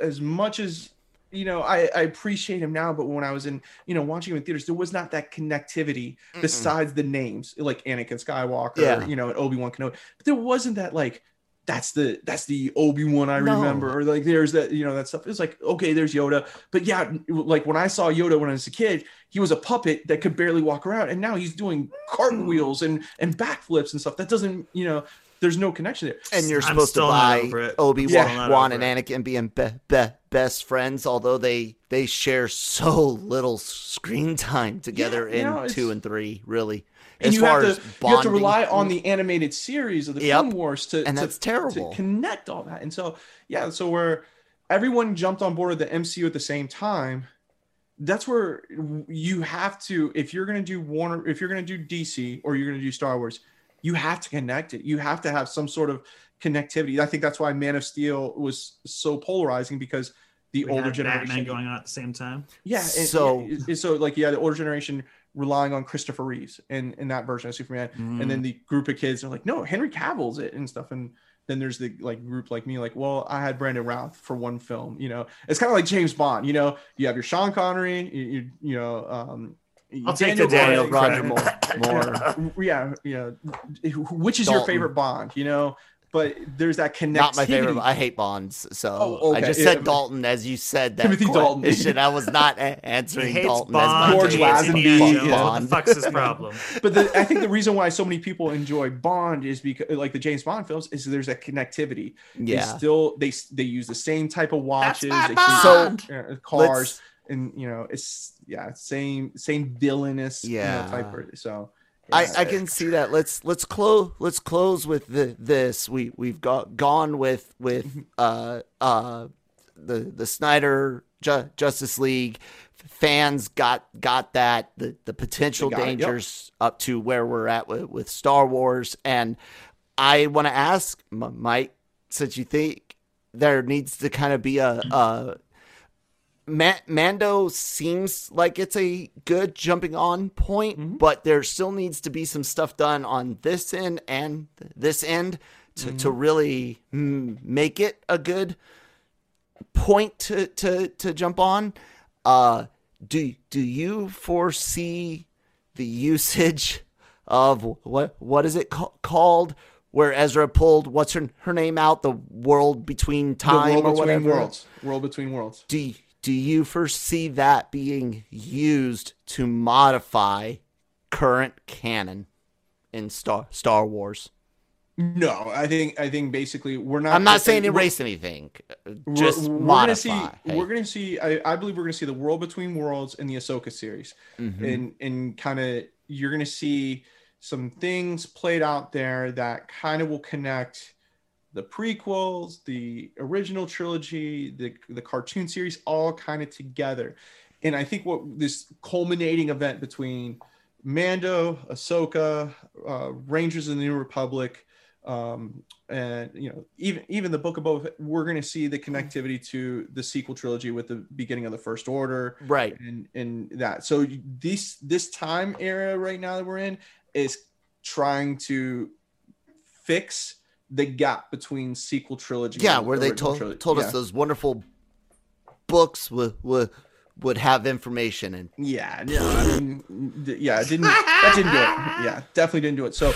as much as you know, I, I appreciate him now, but when I was in, you know, watching him in theaters, there was not that connectivity besides the names, like Anakin Skywalker, Yeah. you know, and Obi Wan Kenobi. But there wasn't that like that's the that's the Obi Wan I No. remember, or like there's that you know that stuff. It's like okay, there's Yoda, but yeah, like when I saw Yoda when I was a kid, he was a puppet that could barely walk around, and now he's doing mm. cartwheels and and backflips and stuff. That doesn't you know, there's no connection there. And you're supposed to buy. Obi yeah. Wan over and Anakin being be- be- best friends, although they they share so little screen time together you know, in it's- two and three. Really, and as you far have as to you have to rely on the animated series of the Yep. Clone Wars to And to- that's terrible. to connect all that. And so yeah, so where everyone jumped on board with the MCU at the same time, that's where you have to if you're going to do Warner, if you're going to do DC or you're going to do Star Wars, you have to connect it. You have to have some sort of connectivity. I think that's why Man of Steel was so polarizing because the We older generation Batman going on at the same time. yeah. And, So- so so like yeah, the older generation relying on Christopher Reeves in in that version of Superman, and Mm. then the group of kids are like, no, Henry Cavill's it and stuff, and then there's the like group like me, like, well, I had Brandon Routh for one film, you know, it's kind of like James Bond, you know, you have your Sean Connery, you you, you know, um, I'll take the Daniel Roger Craig. Moore. Moore. yeah, yeah, which is your favorite Bond, you know, but there's that connectivity. Not my favorite. I hate Bonds, so Oh, I just Yeah, said but- Dalton as you said that Timothy Dalton. question. I was not *laughs* answering hates Dalton Bond. as my George he hates favorite. Lazenby, Indiana yeah. Jones. What the Bond. fuck's his problem? *laughs* but the, I think the reason why so many people enjoy Bond is because, like the James Bond films, is there's a connectivity. They Yeah. still they they use the same type of watches, my they Bond! keep, uh, cars, Let's- and you know it's yeah same same villainous Yeah. you know, type of so. I, yeah. I can see that. Let's let's close let's close with the, this. We we've got gone with with uh uh the the Snyder Ju- Justice League fans got got that the the potential got it, yep. dangers up to where we're at with, with Star Wars and I want to ask Mike since you think there needs to kind of be a, a Ma- Mando seems like it's a good jumping on point, but there still needs to be some stuff done on this end and this end to, to really mm, make it a good point to, to, to jump on. Uh, do do you foresee the usage of what what is it ca- called where Ezra pulled what's her her name out the world between time the world or between whatever. worlds. World between worlds. Do do you foresee that being used to modify current canon in Star Star Wars? No, I think I think basically we're not. I'm not saying erase anything, uh, we're- just we're, modify. gonna see Hey. we're gonna see I, I believe we're gonna see the world between worlds in the Ahsoka series Mhm. and and kind of you're gonna see some things played out there that kind of will connect the prequels the original trilogy the the cartoon series all kind of together and I think what this culminating event between Mando, Ahsoka, uh, Rangers of the New Republic, um, and you know even even the Book of Boba, Fett, we're going to see the connectivity to the sequel trilogy with the beginning of the First Order, right. and and that. So this this time era right now that we're in is trying to fix the gap between sequel trilogy. Yeah, where they told trilogy. told Yeah. us those wonderful books would would would have information and Yeah, no, I mean, yeah, it didn't that didn't do it. *laughs* Yeah, definitely didn't do it. So,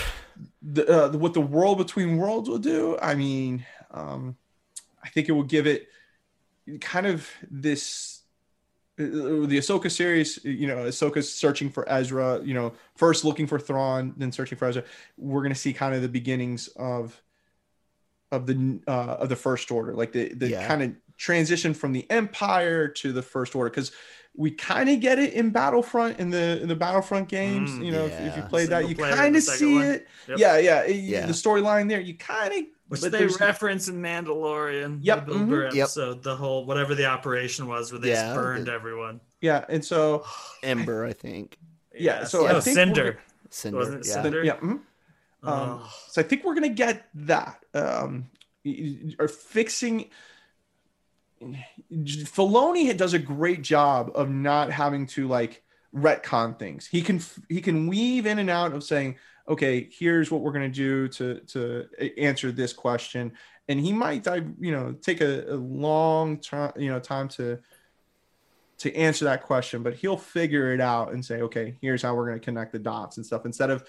the, uh, what the world between worlds will do, I mean, um, I think it will give it kind of this uh, the Ahsoka series. You know, Ahsoka's searching for Ezra. You know, first looking for Thrawn, then searching for Ezra. We're gonna see kind of the beginnings of of the uh, of the First Order, like the the Yeah. kind of transition from the Empire to the First Order, because we kind of get it in Battlefront in the in the Battlefront games. Mm, you know, if, if you yeah. played that, you kind of see one. it. Yep. Yeah, yeah, it- Yeah. The storyline there, you kind of. Which but they there's- reference in Mandalorian. Yep, The Bill Burr mhm, yep. episode, the whole whatever the operation was where they Yeah, just burned the- everyone. Yeah, and so *sighs* Ember, I think. Yeah, so no, I think Cinder. Cinder. Wasn't it yeah. Cinder? yeah. mhm. Um, Oh. so I think we're gonna get that. Um, or fixing. Filoni does a great job of not having to like retcon things. He can he can weave in and out of saying, okay, here's what we're gonna do to to answer this question, and he might dive, you know take a, a long time you know time to to answer that question, but he'll figure it out and say, okay, here's how we're going to connect the dots and stuff instead of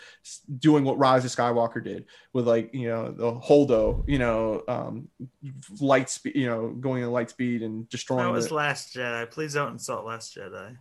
doing what Rise of Skywalker did with like, you know, the Holdo, you know, um, light speed, you know, going at light speed and destroying That was the- Last Jedi. Please don't insult Last Jedi.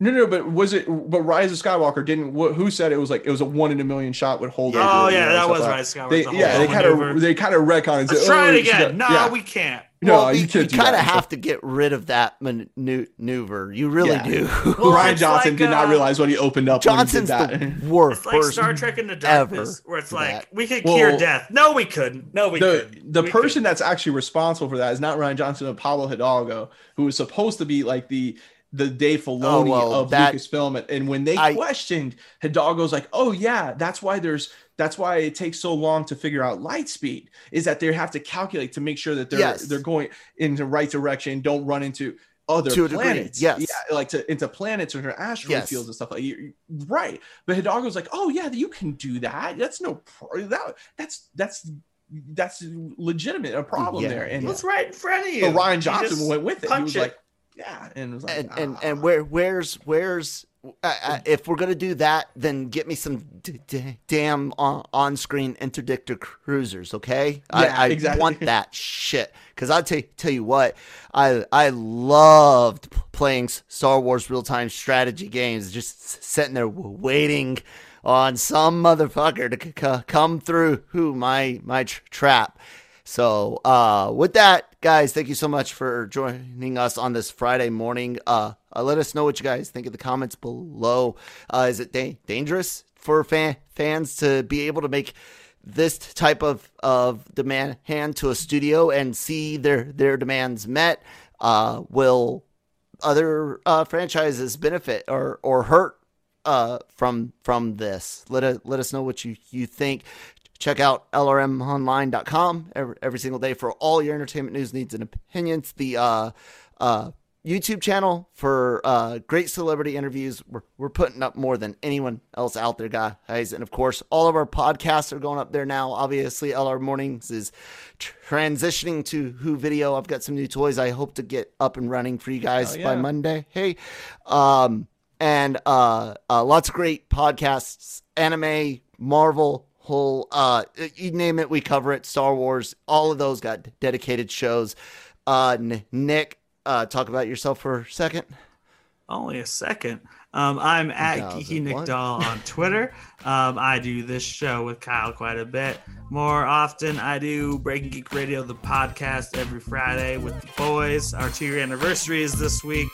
no, no, but was it, but Rise of Skywalker didn't, wh- who said it was like, it was a one in a million shot with Holdo. oh yeah, that was like Rise of Skywalker. They, yeah, they kind of, they kind of retcon Let's said, try oh, it again. No, yeah. we can't. No, well, you you, can't do kind of have to get rid of that maneuver. You really Yeah. do. Well, *laughs* Rian Johnson like, did not uh, realize what he opened up. Johnson's when he did that. the *laughs* worst It's like. Star Trek in the Darkness, where it's like that. we could Well, cure death. No, we couldn't. No, we the couldn't. the We person couldn't. that's actually responsible for that is not Rian Johnson, but Pablo Hidalgo, who was supposed to be like the the Dave Filoni Oh, well, of that- Lucasfilm. And- And when they I- questioned, Hidalgo's like, "Oh yeah, that's why there's that's why it takes so long to figure out light speed is that they have to calculate to make sure that they're Yes. they're going in the right direction, don't run into." Other To planets, yes. yeah, like to into planets or asteroid Yes. fields and stuff like you right. But Hidalgo's like, oh yeah, you can do that. That's no pro- that that's that's that's legitimate a problem Yeah, there. And What's right in front of you? so Rian Johnson went with it. He was it. like, yeah, and was like, and and ah. and where where's where's uh, uh, if we're gonna do that, then get me some d- d- damn on, on-screen interdictor cruisers, okay? Yeah, I, I exactly. want *laughs* that shit because I tell tell you what, I I loved playing Star Wars real-time strategy games, just sitting there waiting on some motherfucker to c- c- come through who my my tr- trap. So, uh, with that, guys, thank you so much for joining us on this Friday morning. Uh, uh let us know what you guys think in the comments below. Uh, is it da- dangerous for fan- fans to be able to make this type of, of demand hand to a studio and see their, their demands met? Uh, will other uh, franchises benefit or, or hurt uh, from from this? Let, us let us know what you, you think check out lrmonline.com every, every single day for all your entertainment news needs and opinions the uh, uh, youtube channel for uh, great celebrity interviews. We're, we're putting up more than anyone else out there guys. And of course all of our podcasts are going up there now. Obviously lr mornings is transitioning to who video. I've got some new toys i hope to get up and running for you guys Oh, by monday. Hey um and uh, uh, lots of great podcasts, anime, Marvel, whole uh, you name it, we cover it. Star Wars, all of those got dedicated shows. Uh, Nick, uh, talk about yourself for a second. Only a second. Um, I'm at Geeky Nick Doll on Twitter. *laughs* Um, I do this show with Kyle quite a bit. More often, I do Breaking Geek Radio, the podcast, every Friday with the boys. Our two year anniversary is this week,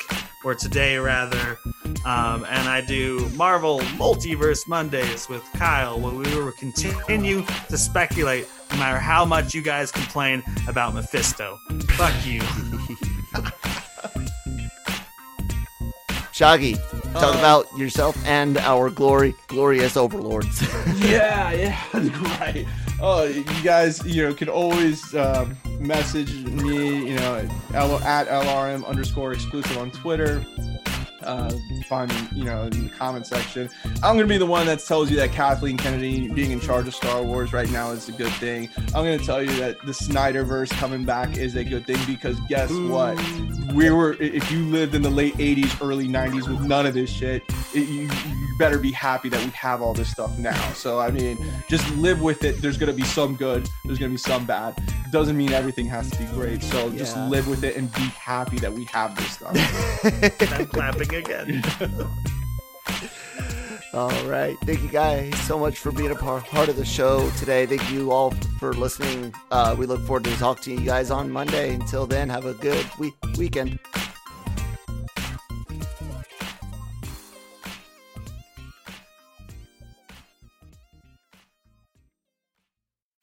or today rather. Um, and I do Marvel Multiverse Mondays with Kyle, where we will continue to speculate no matter how much you guys complain about Mephisto. Fuck you. *laughs* Shockey, talk uh, about yourself and our glory, glorious overlords. *laughs* yeah, yeah, *laughs* right. Oh, you guys, you know, can always um, message me, you know, at LRM underscore exclusive on Twitter uh, find you know in the comment section. I'm gonna be the one that tells you that Kathleen Kennedy being in charge of Star Wars right now is a good thing. I'm gonna tell you that the Snyderverse coming back is a good thing because guess what? We were if you lived in the late 80s, early 90s with none of this shit, it, you, you better be happy that we have all this stuff now. So I mean, just live with it. There's gonna be some good. There's gonna be some bad. Doesn't mean everything has to be great. So yeah. just live with it and be happy that we have this stuff. *laughs* I'm clapping again. *laughs* all right. Thank you guys so much for being a part of the show today. Thank you all for listening. Uh, we look forward to talking to you guys on Monday. Until then, have a good week- weekend.